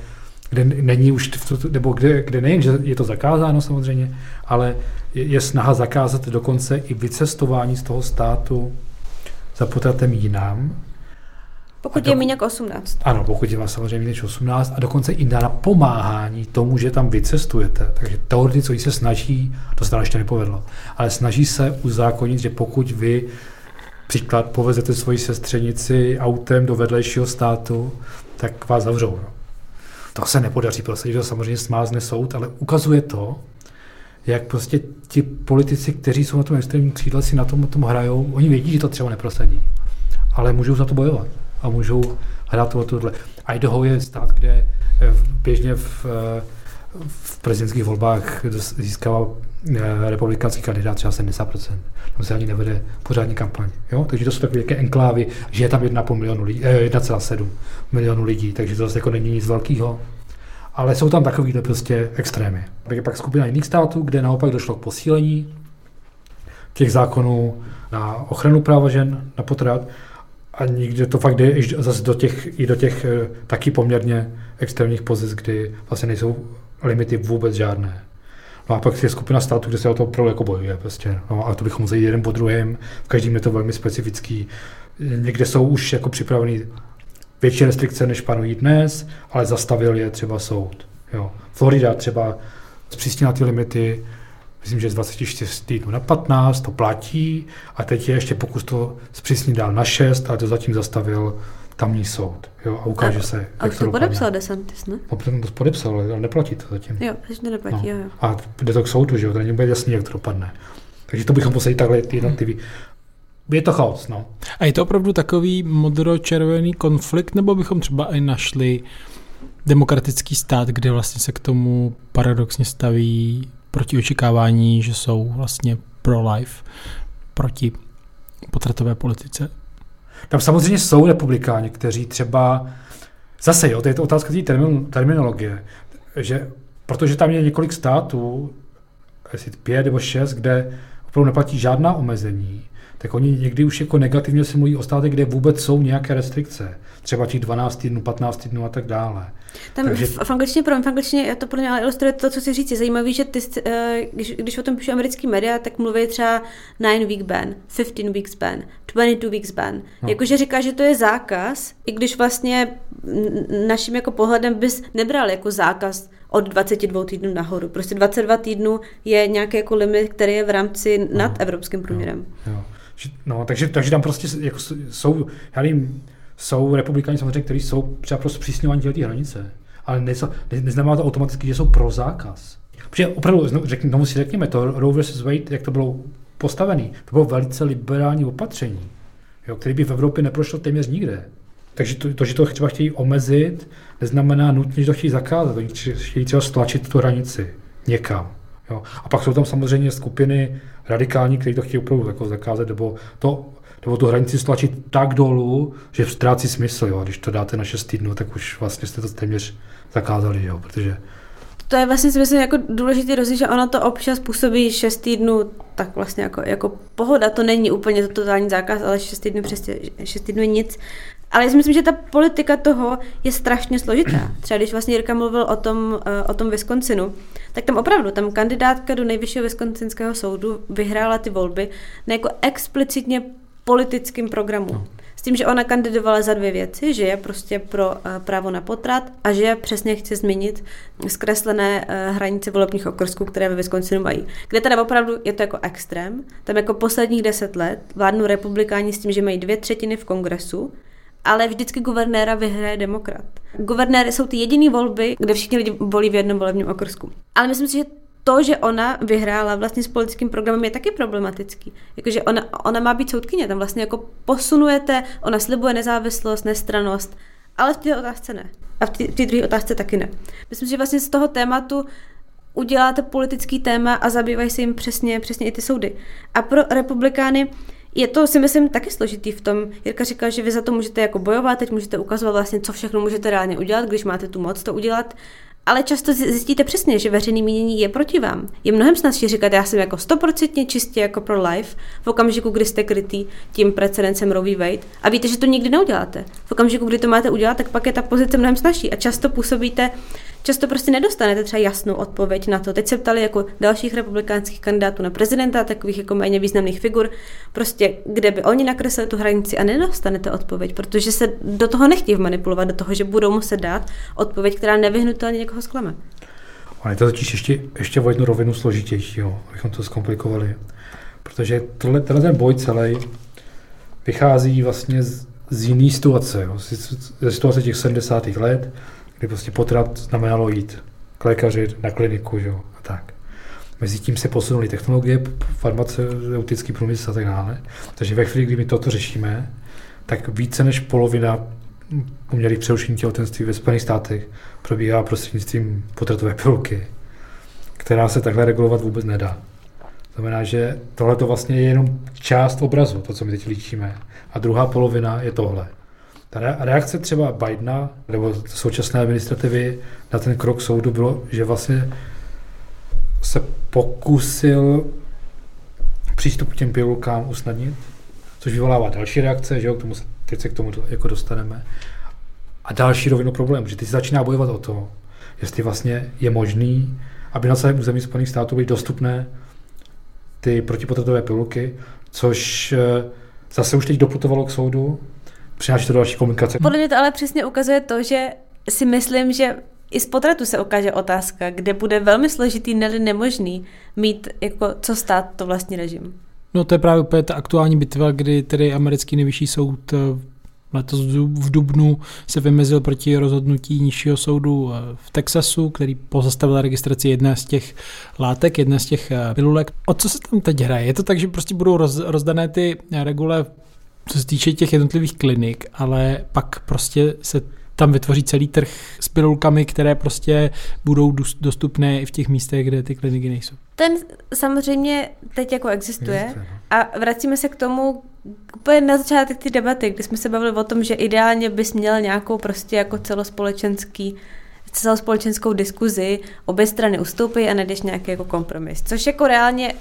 kde není už, nebo kde, kde nejen, že je to zakázáno samozřejmě, ale je, je snaha zakázat dokonce i vycestování z toho státu za potratem jinam, pokud do... je méně jak 18. Ano, pokud je vás samozřejmě než 18 a dokonce i na pomáhání tomu, že tam vycestujete. Takže teoreticky se snaží, to se tam ještě nepovedlo, ale snaží se uzákonit, že pokud vy příklad povezete svoji sestřenici autem do vedlejšího státu, tak vás zavřou. No. To se nepodaří, protože to samozřejmě smázne soud, ale ukazuje to, jak prostě ti politici, kteří jsou na tom extrémním křídle, si na tom, tom hrajou, oni vědí, že to třeba neprosadí, ale můžou za to bojovat a můžou hrát o tohle. Idaho je stát, kde eh, běžně v, eh, v prezidentských volbách získává eh, republikánský kandidát třeba 70%. Tam se ani nevede pořádní kampaň. Jo? Takže to jsou takové jaké enklávy, že je tam 1,5 milionu lidí, 1,7 milionu lidí, takže to zase jako není nic velkého. Ale jsou tam takovýhle prostě extrémy. Pak je pak skupina jiných států, kde naopak došlo k posílení těch zákonů na ochranu práva žen, na potrat a nikdy to fakt jde zase do těch, i do těch eh, taky poměrně extrémních pozic, kdy vlastně nejsou limity vůbec žádné. No a pak je skupina států, kde se o to opravdu jako bojuje. Prostě. No a to bychom museli jeden po druhém, v každém je to velmi specifický. Někde jsou už jako připravený větší restrikce, než panují dnes, ale zastavil je třeba soud. Jo. Florida třeba zpřísnila ty limity, myslím, že z 24 týdnů na 15, to platí a teď je ještě pokus to zpřísnit dál na 6, ale to zatím zastavil tamní soud. Jo, a ukáže a, se, a jak to, to podepsal DeSantis, ne? No, to podepsal, ale neplatí to zatím. Jo, takže to neplatí, no. jo, jo. A jde to k soudu, že jo, to není úplně jasný, jak to dopadne. Takže to bychom museli takhle ty jednotlivý. Je to chaos, no. A je to opravdu takový modro-červený konflikt, nebo bychom třeba i našli demokratický stát, kde vlastně se k tomu paradoxně staví proti očekávání, že jsou vlastně pro-life, proti potratové politice. Tam samozřejmě jsou republikáni, kteří třeba, zase jo, to je to otázka té terminologie, že protože tam je několik států, jestli pět nebo šest, kde opravdu neplatí žádná omezení, tak oni někdy už jako negativně se mluví o státech, kde vůbec jsou nějaké restrikce. Třeba těch 12 týdnů, 15 týdnů a tak dále. Tam Takže... v, v angličtině, pro v angličtině to pro mě ale ilustruje to, co si říct. Je zajímavý, že ty, eh, když, když o tom píšu americký média, tak mluví třeba 9 week ban, 15 weeks ban, 22 weeks ban. No. Jakože říká, že to je zákaz, i když vlastně naším jako pohledem bys nebral jako zákaz od 22 týdnů nahoru. Prostě 22 týdnů je nějaký jako limit, který je v rámci no. nad evropským průměrem. Jo. Jo. No, takže, takže tam prostě jako jsou, já nevím, jsou republikáni samozřejmě, kteří jsou třeba pro zpřísňování té hranice, ale ne, ne, neznamená to automaticky, že jsou pro zákaz. Protože opravdu, řekni, tomu si řekněme, to Roe vs. Wade, jak to bylo postavené, to bylo velice liberální opatření, jo, který by v Evropě neprošlo téměř nikde. Takže to, to, že to třeba chtějí omezit, neznamená nutně, že to chtějí zakázat. Oni chtějí třeba stlačit tu hranici někam. Jo. A pak jsou tam samozřejmě skupiny radikální, kteří to chtějí opravdu jako zakázat, nebo, to, nebo tu hranici stlačit tak dolů, že ztrácí smysl. Jo. Když to dáte na 6 týdnů, tak už vlastně jste to téměř zakázali, jo, protože to je vlastně si myslím jako důležitý rozdíl, že ono to občas působí 6 týdnů tak vlastně jako, jako pohoda, to není úplně to totální zákaz, ale 6 týdnů přesně, 6 týdnů je nic. Ale já si myslím, že ta politika toho je strašně složitá. Třeba když vlastně Jirka mluvil o tom, eh, o tom Wisconsinu, tak tam opravdu, tam kandidátka do nejvyššího Wisconsinského soudu vyhrála ty volby na jako explicitně politickým programu. No. S tím, že ona kandidovala za dvě věci, že je prostě pro eh, právo na potrat a že přesně chce změnit zkreslené eh, hranice volebních okrsků, které ve Wisconsinu mají. Kde teda opravdu je to jako extrém. Tam jako posledních deset let vládnou republikáni s tím, že mají dvě třetiny v kongresu, ale vždycky guvernéra vyhraje demokrat. Guvernéry jsou ty jediné volby, kde všichni lidi volí v jednom volebním okrsku. Ale myslím si, že to, že ona vyhrála vlastně s politickým programem, je taky problematický. Jakože ona, ona má být soudkyně, tam vlastně jako posunujete, ona slibuje nezávislost, nestranost, ale v té otázce ne. A v té druhé otázce taky ne. Myslím, že vlastně z toho tématu uděláte politický téma a zabývají se jim přesně, přesně i ty soudy. A pro republikány je to si myslím taky složitý v tom. Jirka říkal, že vy za to můžete jako bojovat, teď můžete ukazovat vlastně, co všechno můžete reálně udělat, když máte tu moc to udělat ale často zjistíte přesně, že veřejný mínění je proti vám. Je mnohem snazší říkat, já jsem jako stoprocentně čistě jako pro life v okamžiku, kdy jste krytý tím precedencem Roe v. Wade a víte, že to nikdy neuděláte. V okamžiku, kdy to máte udělat, tak pak je ta pozice mnohem snažší a často působíte často prostě nedostanete třeba jasnou odpověď na to. Teď se ptali jako dalších republikánských kandidátů na prezidenta, takových jako méně významných figur, prostě kde by oni nakreslili tu hranici a nedostanete odpověď, protože se do toho nechtějí manipulovat, do toho, že budou muset dát odpověď, která nevyhnutelně někoho zklame. Ale je to totiž ještě, ještě o jednu rovinu složitější, jo, abychom to zkomplikovali. Protože tohle, tenhle ten boj celý vychází vlastně z, z jiné situace, jo, ze situace těch 70. let, kdy prostě potrat znamenalo jít k lékaři, na kliniku, že? a tak. Mezi tím se posunuly technologie, farmaceutický průmysl a tak dále. Takže ve chvíli, kdy my toto řešíme, tak více než polovina umělých přerušení těhotenství ve Spojených státech probíhá prostřednictvím potratové pilulky, která se takhle regulovat vůbec nedá. Znamená, že tohle to vlastně je jenom část obrazu, to, co my teď líčíme. A druhá polovina je tohle. Ta reakce třeba Bidena nebo současné administrativy na ten krok soudu bylo, že vlastně se pokusil přístup k těm pilulkám usnadnit, což vyvolává další reakce, že jo, k tomu se, teď se k tomu jako dostaneme. A další rovinu problém, že ty se začíná bojovat o to, jestli vlastně je možný, aby na celém území Spojených států byly dostupné ty protipotratové pilulky, což eh, zase už teď doputovalo k soudu přináší to další komunikace. Podle mě to ale přesně ukazuje to, že si myslím, že i z potratu se ukáže otázka, kde bude velmi složitý, ne nemožný mít jako co stát to vlastní režim. No to je právě úplně ta aktuální bitva, kdy tedy americký nejvyšší soud eh, letos v Dubnu se vymezil proti rozhodnutí nižšího soudu eh, v Texasu, který pozastavil registraci jedné z těch látek, jedné z těch eh, pilulek. O co se tam teď hraje? Je to tak, že prostě budou roz, rozdané ty regule co se týče těch jednotlivých klinik, ale pak prostě se tam vytvoří celý trh s pilulkami, které prostě budou dostupné i v těch místech, kde ty kliniky nejsou. Ten samozřejmě teď jako existuje no. a vracíme se k tomu úplně na začátek ty debaty, kdy jsme se bavili o tom, že ideálně bys měl nějakou prostě jako celospolečenský celospolečenskou diskuzi, obě strany ustoupí a nejdeš nějaký jako kompromis. Což jako reálně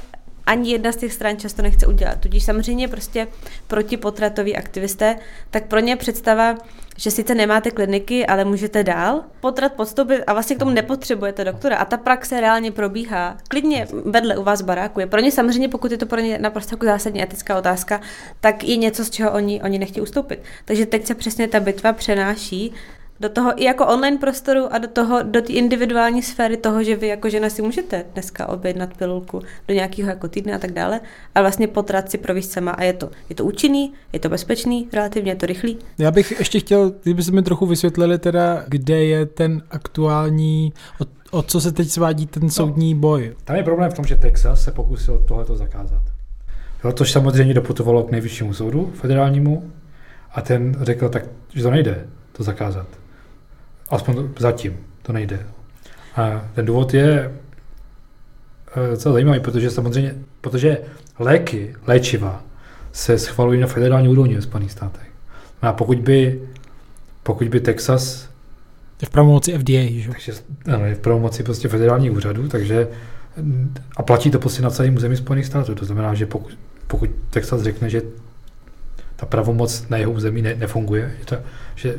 ani jedna z těch stran často nechce udělat. Tudíž samozřejmě prostě protipotratoví aktivisté, tak pro ně představa, že sice nemáte kliniky, ale můžete dál potrat podstoupit a vlastně k tomu nepotřebujete doktora. A ta praxe reálně probíhá. Klidně vedle u vás baráku. Je pro ně samozřejmě, pokud je to pro ně naprosto jako zásadní etická otázka, tak je něco, z čeho oni, oni nechtějí ustoupit. Takže teď se přesně ta bitva přenáší do toho i jako online prostoru a do toho, do té individuální sféry toho, že vy jako žena si můžete dneska objednat pilulku do nějakého jako týdne a tak dále a vlastně potrat si províst sama a je to, je to účinný, je to bezpečný, relativně je to rychlý. Já bych ještě chtěl, kdyby se mi trochu vysvětlili teda, kde je ten aktuální, o, o co se teď svádí ten soudní no, boj. Tam je problém v tom, že Texas se pokusil tohleto zakázat. Jo, což samozřejmě doputovalo k nejvyššímu soudu federálnímu A ten řekl, tak, že to nejde to zakázat. Aspoň zatím to nejde. A ten důvod je eh, docela zajímavý, protože samozřejmě, protože léky, léčiva se schvalují na federální úrovni ve Spojených státech. A pokud by, pokud by Texas je v pravomoci FDA, že? Takže ano, je v pravomoci prostě federálních úřadů, takže a platí to prostě na celém území Spojených států. To znamená, že pokud, pokud Texas řekne, že ta pravomoc na jeho území ne, nefunguje, že, to, že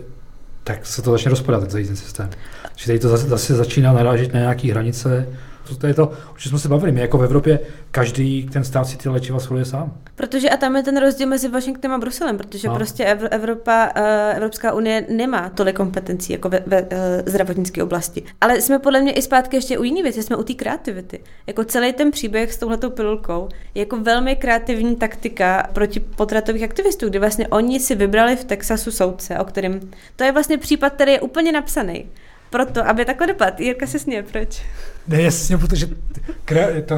tak se to začne rozpadat, ten celý systém. Že tady to zase, zase začíná narážet na nějaké hranice, to je to, o čem jsme se bavili. My jako v Evropě každý ten stát si ty léčiva svoluje sám. Protože a tam je ten rozdíl mezi Washingtonem a Bruselem, protože no. prostě Evropa, eh, Evropská unie nemá tolik kompetencí jako ve, ve eh, zdravotnické oblasti. Ale jsme podle mě i zpátky ještě u jiné věci, jsme u té kreativity. Jako celý ten příběh s touhletou pilulkou je jako velmi kreativní taktika proti potratových aktivistů, kdy vlastně oni si vybrali v Texasu soudce, o kterém to je vlastně případ, který je úplně napsaný proto, aby takhle dopad. Jirka se směje, proč? Ne, jasně, protože to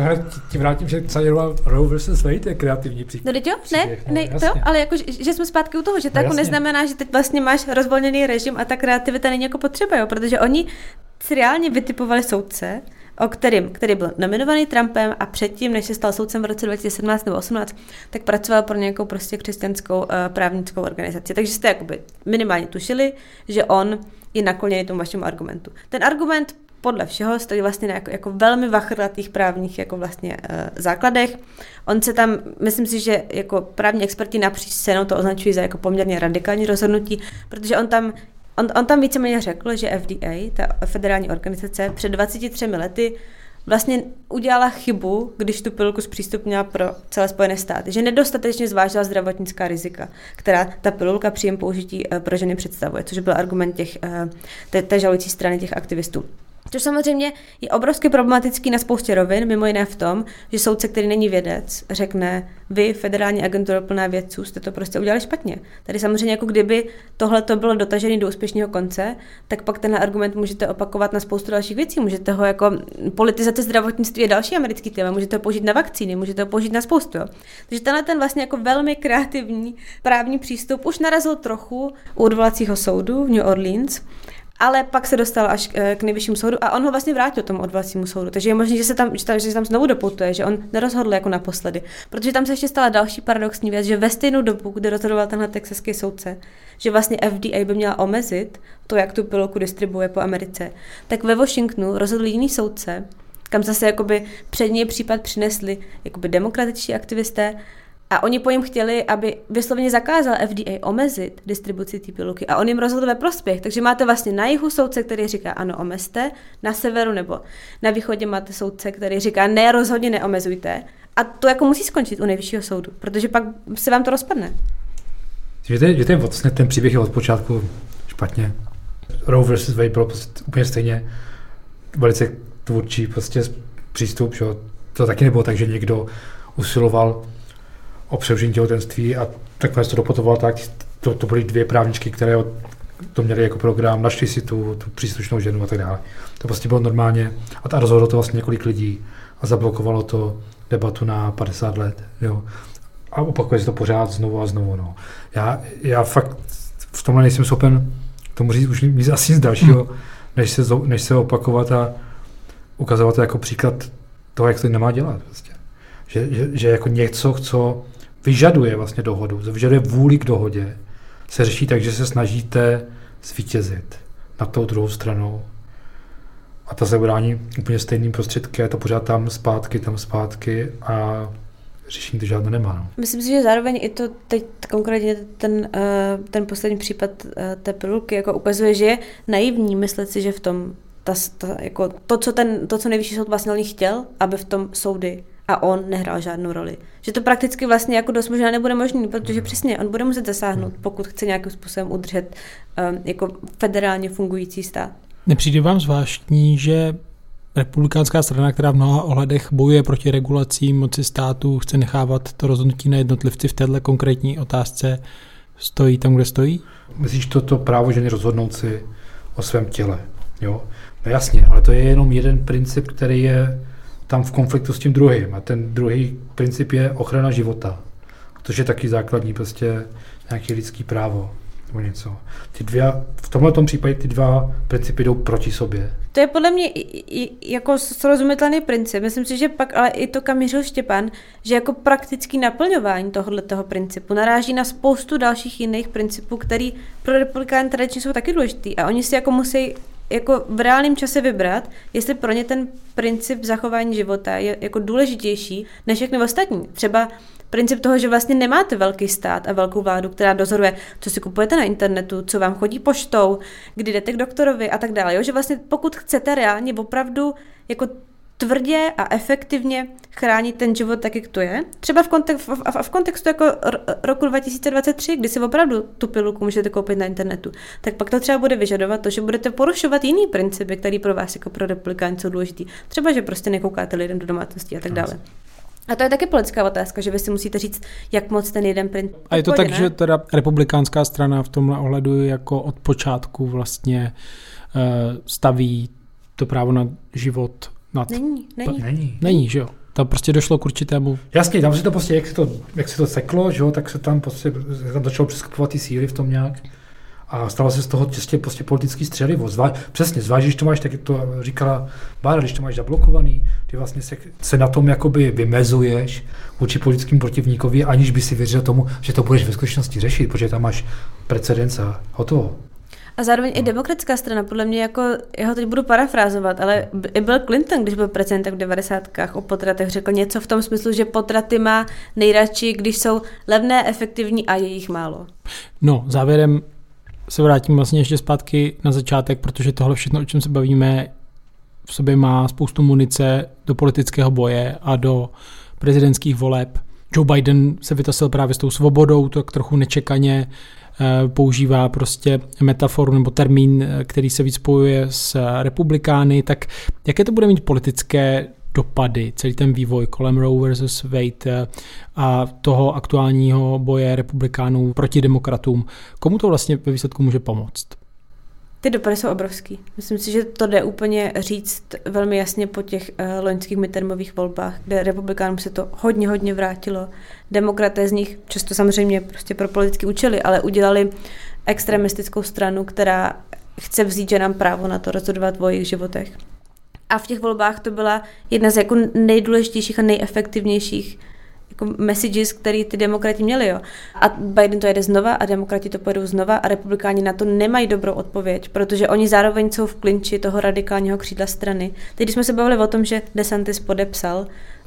ti vrátím, že celý Roe vs. Wade je kreativní příklad. No, jo, ne, no, ne to, ale jako, že jsme zpátky u toho, že to no, jako neznamená, že teď vlastně máš rozvolněný režim a ta kreativita není jako potřeba, jo, protože oni si reálně vytipovali soudce, o kterým, který byl nominovaný Trumpem a předtím, než se stal soudcem v roce 2017 nebo 2018, tak pracoval pro nějakou prostě křesťanskou uh, právnickou organizaci. Takže jste jakoby minimálně tušili, že on je nakloněný tomu vašemu argumentu. Ten argument podle všeho stojí vlastně na jako, jako velmi vachrlatých právních jako vlastně uh, základech. On se tam, myslím si, že jako právní experti napříč scénou to označují za jako poměrně radikální rozhodnutí, protože on tam On, on tam víceméně řekl, že FDA, ta federální organizace, před 23 lety vlastně udělala chybu, když tu pilulku zpřístupnila pro celé Spojené státy, že nedostatečně zvážila zdravotnická rizika, která ta pilulka příjem použití eh, pro ženy představuje, což byl argument těch, eh, té, té žalující strany těch aktivistů. Což samozřejmě je obrovsky problematický na spoustě rovin, mimo jiné v tom, že soudce, který není vědec, řekne, vy, federální agentura plná vědců, jste to prostě udělali špatně. Tady samozřejmě jako kdyby tohle to bylo dotažené do úspěšného konce, tak pak ten argument můžete opakovat na spoustu dalších věcí. Můžete ho jako politizace zdravotnictví je další americký téma, můžete ho použít na vakcíny, můžete ho použít na spoustu. Jo. Takže tenhle ten vlastně jako velmi kreativní právní přístup už narazil trochu u odvolacího soudu v New Orleans, ale pak se dostal až eh, k nejvyššímu soudu a on ho vlastně vrátil tomu odvolacímu soudu. Takže je možné, že se tam, že, tam, že se tam znovu doputuje, že on nerozhodl jako naposledy. Protože tam se ještě stala další paradoxní věc, že ve stejnou dobu, kdy rozhodoval tenhle texaský soudce, že vlastně FDA by měla omezit to, jak tu pilulku distribuje po Americe, tak ve Washingtonu rozhodl jiný soudce, kam zase jakoby před něj případ přinesli jakoby demokratičtí aktivisté, a oni po jim chtěli, aby vysloveně zakázal FDA omezit distribuci té pilulky a on jim rozhodl ve prospěch. Takže máte vlastně na jihu soudce, který říká ano, omezte, na severu nebo na východě máte soudce, který říká ne, rozhodně neomezujte. A to jako musí skončit u nejvyššího soudu, protože pak se vám to rozpadne. Že je, že je vlastně ten příběh je od počátku špatně. Roe vs. Wade bylo prostě úplně stejně velice tvůrčí prostě přístup, že to taky nebylo tak, že někdo usiloval o přerušení těhotenství a takhle to dopotoval tak, to, to byly dvě právničky, které to měly jako program, našli si tu, tu příslušnou ženu a tak dále. To prostě bylo normálně a, ta rozhodlo to vlastně několik lidí a zablokovalo to debatu na 50 let. Jo. A opakuje se to pořád znovu a znovu. No. Já, já fakt v tomhle nejsem schopen tomu říct už nic asi nic dalšího, hmm. než, se, než se opakovat a ukazovat to jako příklad toho, jak to nemá dělat. Prostě. Že, že, že jako něco, co vyžaduje vlastně dohodu, vyžaduje vůli k dohodě, se řeší tak, že se snažíte zvítězit nad tou druhou stranou. A ta se udání úplně stejným prostředky, je to pořád tam zpátky, tam zpátky a řešení to žádné nemá. No. Myslím si, že zároveň i to teď konkrétně ten, eh, ten poslední případ eh, té pilulky jako ukazuje, že je naivní myslet si, že v tom ta, ta, jako to, co ten, to, co nejvyšší soud vlastně chtěl, aby v tom soudy a on nehrál žádnou roli. Že to prakticky vlastně jako dost možná nebude možný, protože přesně on bude muset zasáhnout, pokud chce nějakým způsobem udržet um, jako federálně fungující stát. Nepřijde vám zvláštní, že republikánská strana, která v mnoha ohledech bojuje proti regulacím moci státu, chce nechávat to rozhodnutí na jednotlivci v této konkrétní otázce, stojí tam, kde stojí? Myslíš to, to právo ženy rozhodnout si o svém těle, jo? No jasně, ale to je jenom jeden princip, který je tam v konfliktu s tím druhým. A ten druhý princip je ochrana života. což je taky základní prostě nějaký lidský právo nebo něco. Ty dvě, v tomhle případě ty dva principy jdou proti sobě. To je podle mě jako srozumitelný princip. Myslím si, že pak ale i to, kam mířil Štěpán, že jako praktický naplňování tohohle toho principu naráží na spoustu dalších jiných principů, který pro republikány tradičně jsou taky důležitý. A oni si jako musí jako v reálném čase vybrat, jestli pro ně ten princip zachování života je jako důležitější než všechny ostatní. Třeba princip toho, že vlastně nemáte velký stát a velkou vládu, která dozoruje, co si kupujete na internetu, co vám chodí poštou, kdy jdete k doktorovi a tak dále. Jo? Že vlastně pokud chcete reálně opravdu jako tvrdě a efektivně chránit ten život tak, jak to je. Třeba v, kontext, v, v, v kontextu jako roku 2023, kdy si opravdu tu pilulku můžete koupit na internetu, tak pak to třeba bude vyžadovat to, že budete porušovat jiný principy, který pro vás jako pro republikány jsou důležitý. Třeba, že prostě nekoukáte lidem do domácnosti a tak dále. A to je taky politická otázka, že vy si musíte říct, jak moc ten jeden princip. A je to tak, ne? že teda republikánská strana v tomhle ohledu jako od počátku vlastně uh, staví to právo na život nad... Není, není. Není. Není, že jo? Tam prostě došlo k určitému... Jasně, tam se to prostě, jak se to, jak se to seklo, že jo, tak se tam prostě, tam začalo přeskupovat ty síly v tom nějak a stalo se z toho čistě prostě politický střelivo. Zvá, přesně, zvlášť, když to máš, tak jak to říkala Bára, když to máš zablokovaný, ty vlastně se, se na tom jakoby vymezuješ vůči politickým protivníkovi, aniž by si věřil tomu, že to budeš ve skutečnosti řešit, protože tam máš precedens a hotovo. A zároveň i demokratická strana, podle mě jako, já ho teď budu parafrázovat, ale i Bill Clinton, když byl prezidentem v 90. o potratech, řekl něco v tom smyslu, že potraty má nejradši, když jsou levné, efektivní a je jich málo. No, závěrem se vrátím vlastně ještě zpátky na začátek, protože tohle všechno, o čem se bavíme, v sobě má spoustu munice do politického boje a do prezidentských voleb. Joe Biden se vytasil právě s tou svobodou, tak trochu nečekaně používá prostě metaforu nebo termín, eh, který se víc spojuje s republikány, tak jaké to bude mít politické dopady, celý ten vývoj kolem Roe versus Wade eh, a toho aktuálního boje republikánů proti demokratům. Komu to vlastně ve výsledku může pomoct? Ty dopady jsou obrovský. Myslím si, že to jde úplně říct velmi jasně po těch uh, loňských midtermových volbách, kde republikánům se to hodně, hodně vrátilo. Demokraté z nich, často samozřejmě prostě pro politické účely, ale udělali extremistickou stranu, která chce vzít ženám právo na to rozhodovat o jejich životech. A v těch volbách to byla jedna z jako nejdůležitějších a nejefektivnějších jako messages, který ty demokrati měli. Jo. A Biden to jede znova a demokrati to pojedou znova a republikáni na to nemají dobrou odpověď, protože oni zároveň jsou v klinči toho radikálního křídla strany. Teď, jsme se bavili o tom, že DeSantis podepsal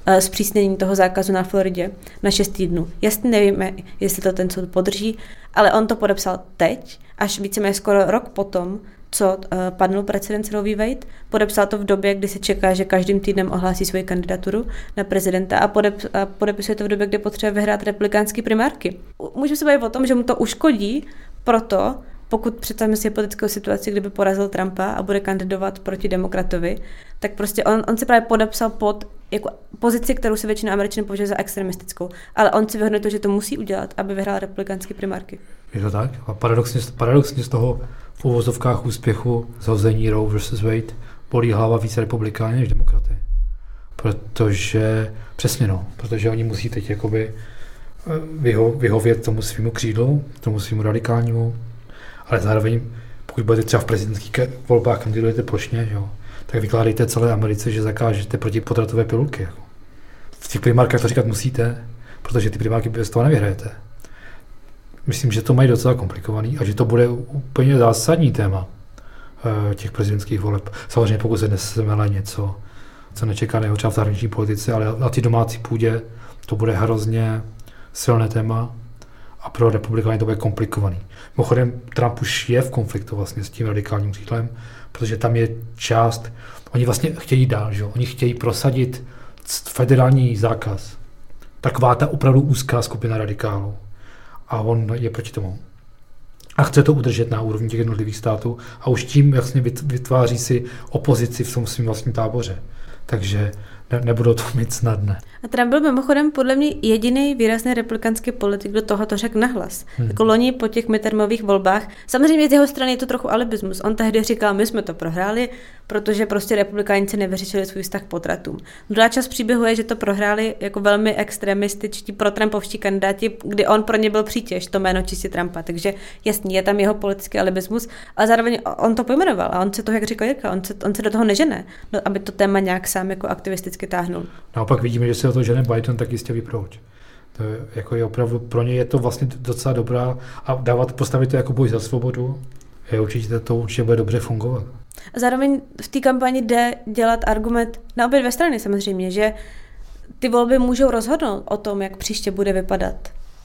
uh, zpřísnění toho zákazu na Floridě na 6 týdnů. Jasně nevíme, jestli to ten soud podrží, ale on to podepsal teď, až víceméně skoro rok potom, co uh, padnul precedens Roe. Wade. Podepsal to v době, kdy se čeká, že každým týdnem ohlásí svoji kandidaturu na prezidenta a, podep, a podepisuje to v době, kdy potřebuje vyhrát republikánské primárky. Můžeme se bavit o tom, že mu to uškodí, proto pokud představíme si politickou situaci, kdyby porazil Trumpa a bude kandidovat proti demokratovi, tak prostě on, on se právě podepsal pod jako pozici, kterou se většina Američanů považuje za extremistickou. Ale on si vyhodnotil, že to musí udělat, aby vyhrál republikánské primárky. Je to tak? A paradoxně, paradoxně z toho v uvozovkách úspěchu zhození Roe versus Wade bolí hlava více republikány než demokraty. Protože, přesně no, protože oni musí teď jakoby eh, vyho, vyhovět tomu svýmu křídlu, tomu svýmu radikálnímu, ale zároveň, pokud budete třeba v prezidentských volbách kandidujete plošně, jo, tak vykládejte celé Americe, že zakážete protipotratové pilulky. Jako. V těch primárkách to říkat musíte, protože ty primárky bez toho nevyhrajete. Myslím, že to mají docela komplikovaný a že to bude úplně zásadní téma eh, těch prezidentských voleb. Samozřejmě pokud se nesemele něco, co nečekaného třeba v zahraniční politice, ale na ty domácí půdě to bude hrozně silné téma a pro republikány to bude komplikovaný. Mimochodem, Trump už je v konfliktu vlastně s tím radikálním křídlem, protože tam je část, oni vlastně chtějí dál, že? oni chtějí prosadit federální zákaz. Taková ta opravdu úzká skupina radikálů a on je proti tomu. A chce to udržet na úrovni těch jednotlivých států a už tím jasně vytváří si opozici v tom svém vlastním táboře. Takže ne, nebudou to mít snadné. A Trump byl mimochodem podle mě jediný výrazný republikánský politik, kdo toho to řekl nahlas. Hmm. Jako loni po těch midtermových volbách. Samozřejmě z jeho strany je to trochu alibismus. On tehdy říkal, my jsme to prohráli, protože prostě republikánci nevyřešili svůj vztah k potratům. Druhá část příběhu je, že to prohráli jako velmi extremističtí pro-Trumpovští kandidáti, kdy on pro ně byl přítěž, to jméno čistě Trumpa. Takže jasně, je tam jeho politický alibismus, ale zároveň on to pojmenoval a on se to, jak říkal Jirka, on se, on se do toho nežene, no, aby to téma nějak sám jako aktivisticky táhnul. Naopak vidíme, že se o to žene Biden, tak jistě ví proč. To je, jako je opravdu, pro ně je to vlastně docela dobrá a dávat, postavit to jako boj za svobodu, je určitě to určitě bude dobře fungovat. A zároveň v té kampani jde dělat argument na obě dvě strany samozřejmě, že ty volby můžou rozhodnout o tom, jak příště bude vypadat,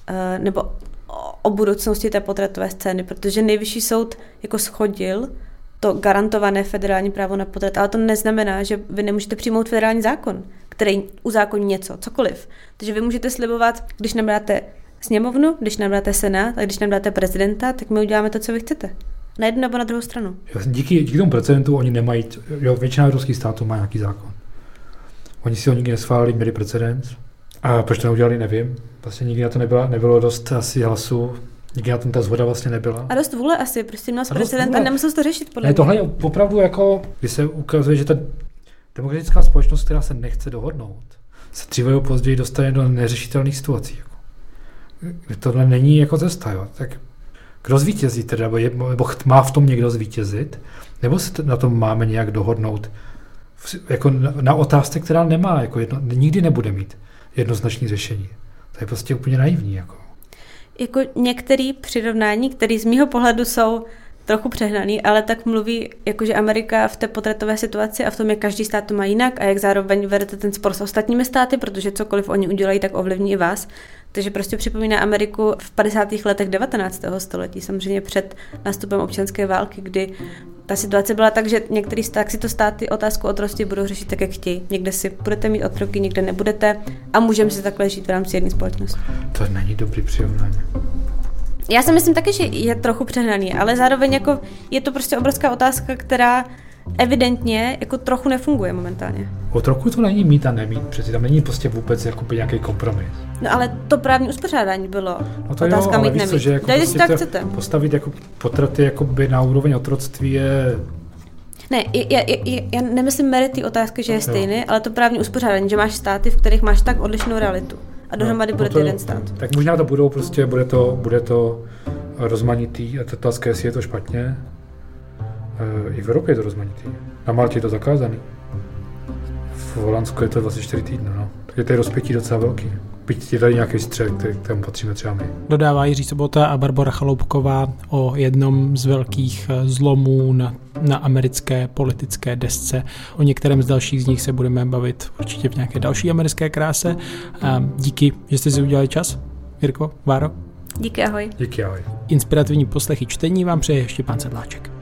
uh, nebo o budoucnosti té potratové scény, protože nejvyšší soud jako schodil to garantované federální právo na potrat, ale to neznamená, že vy nemůžete přijmout federální zákon, který uzákoní něco, cokoliv. Takže vy můžete slibovat, když nám dáte sněmovnu, když nám senát a když nám prezidenta, tak my uděláme to, co vy chcete. Na jednu nebo na druhou stranu. Díky, díky tomu precedentu oni nemají, jo, většina evropských států má nějaký zákon. Oni si ho nikdy neschválili, měli precedens. A proč to neudělali, nevím. Vlastně nikdy na to nebyla, nebylo dost asi hlasů. Nikdy na tom ta zhoda vlastně nebyla. A dost vůle asi, prostě měl prezident a nemusel to řešit podle Ne, tohle je opravdu jako, když se ukazuje, že ta demokratická společnost, která se nechce dohodnout, se dříve nebo později dostane do neřešitelných situací. Jako. Tohle není jako cesta, jo. Tak kdo zvítězí teda, nebo, je, nebo má v tom někdo zvítězit, nebo se na tom máme nějak dohodnout jako na, na otázce, která nemá, jako jedno, nikdy nebude mít jednoznačné řešení. To je prostě úplně naivní. Jako. Jako některé přirovnání, které z mýho pohledu jsou trochu přehnaný, ale tak mluví, jakože Amerika v té potratové situaci a v tom, jak každý stát to má jinak a jak zároveň vedete ten spor s ostatními státy, protože cokoliv oni udělají, tak ovlivní i vás. Takže prostě připomíná Ameriku v 50. letech 19. století, samozřejmě před nástupem občanské války, kdy ta situace byla tak, že některý stát si to státy otázku otrosti budou řešit tak, jak chtějí. Někde si budete mít otroky, někde nebudete a můžeme si takhle žít v rámci jedné společnosti. To není dobrý přirovnání. Já si myslím taky, že je trochu přehnaný, ale zároveň jako je to prostě obrovská otázka, která evidentně jako trochu nefunguje momentálně. O trochu to není mít a nemít, přeci tam není prostě vůbec jakoby nějaký kompromis. No ale to právní uspořádání bylo no to otázka jo, mít nemít. co, že jako Dajte si prostě tak to chcete. Postavit jako potraty jakoby na úroveň otroctví je Ne, já, já, já, nemyslím merit té otázky, že je stejný, ale to právní uspořádání, že máš státy, v kterých máš tak odlišnou realitu. A dohromady no, bude to to jeden stát. Tak možná to budou prostě, bude to, bude to rozmanitý a ta otázka, jestli je to špatně. E, I v Evropě je to rozmanitý. Na Maltě je to zakázaný. V Holandsku je to 24 týdnů, no. Tak je to rozpětí docela velký. Byť je tady nějaký střed, který, kterému patříme třeba my. Dodává Jiří Sobota a Barbara Chaloupková o jednom z velkých eh, zlomů na, na americké politické desce. O některém z dalších z nich se budeme bavit určitě v nějaké další americké kráse. A díky, že jste si udělali čas. Jirko, Váro. Díky, ahoj. Díky, ahoj. Inspirativní poslechy čtení vám přeje ještě pán Sedláček.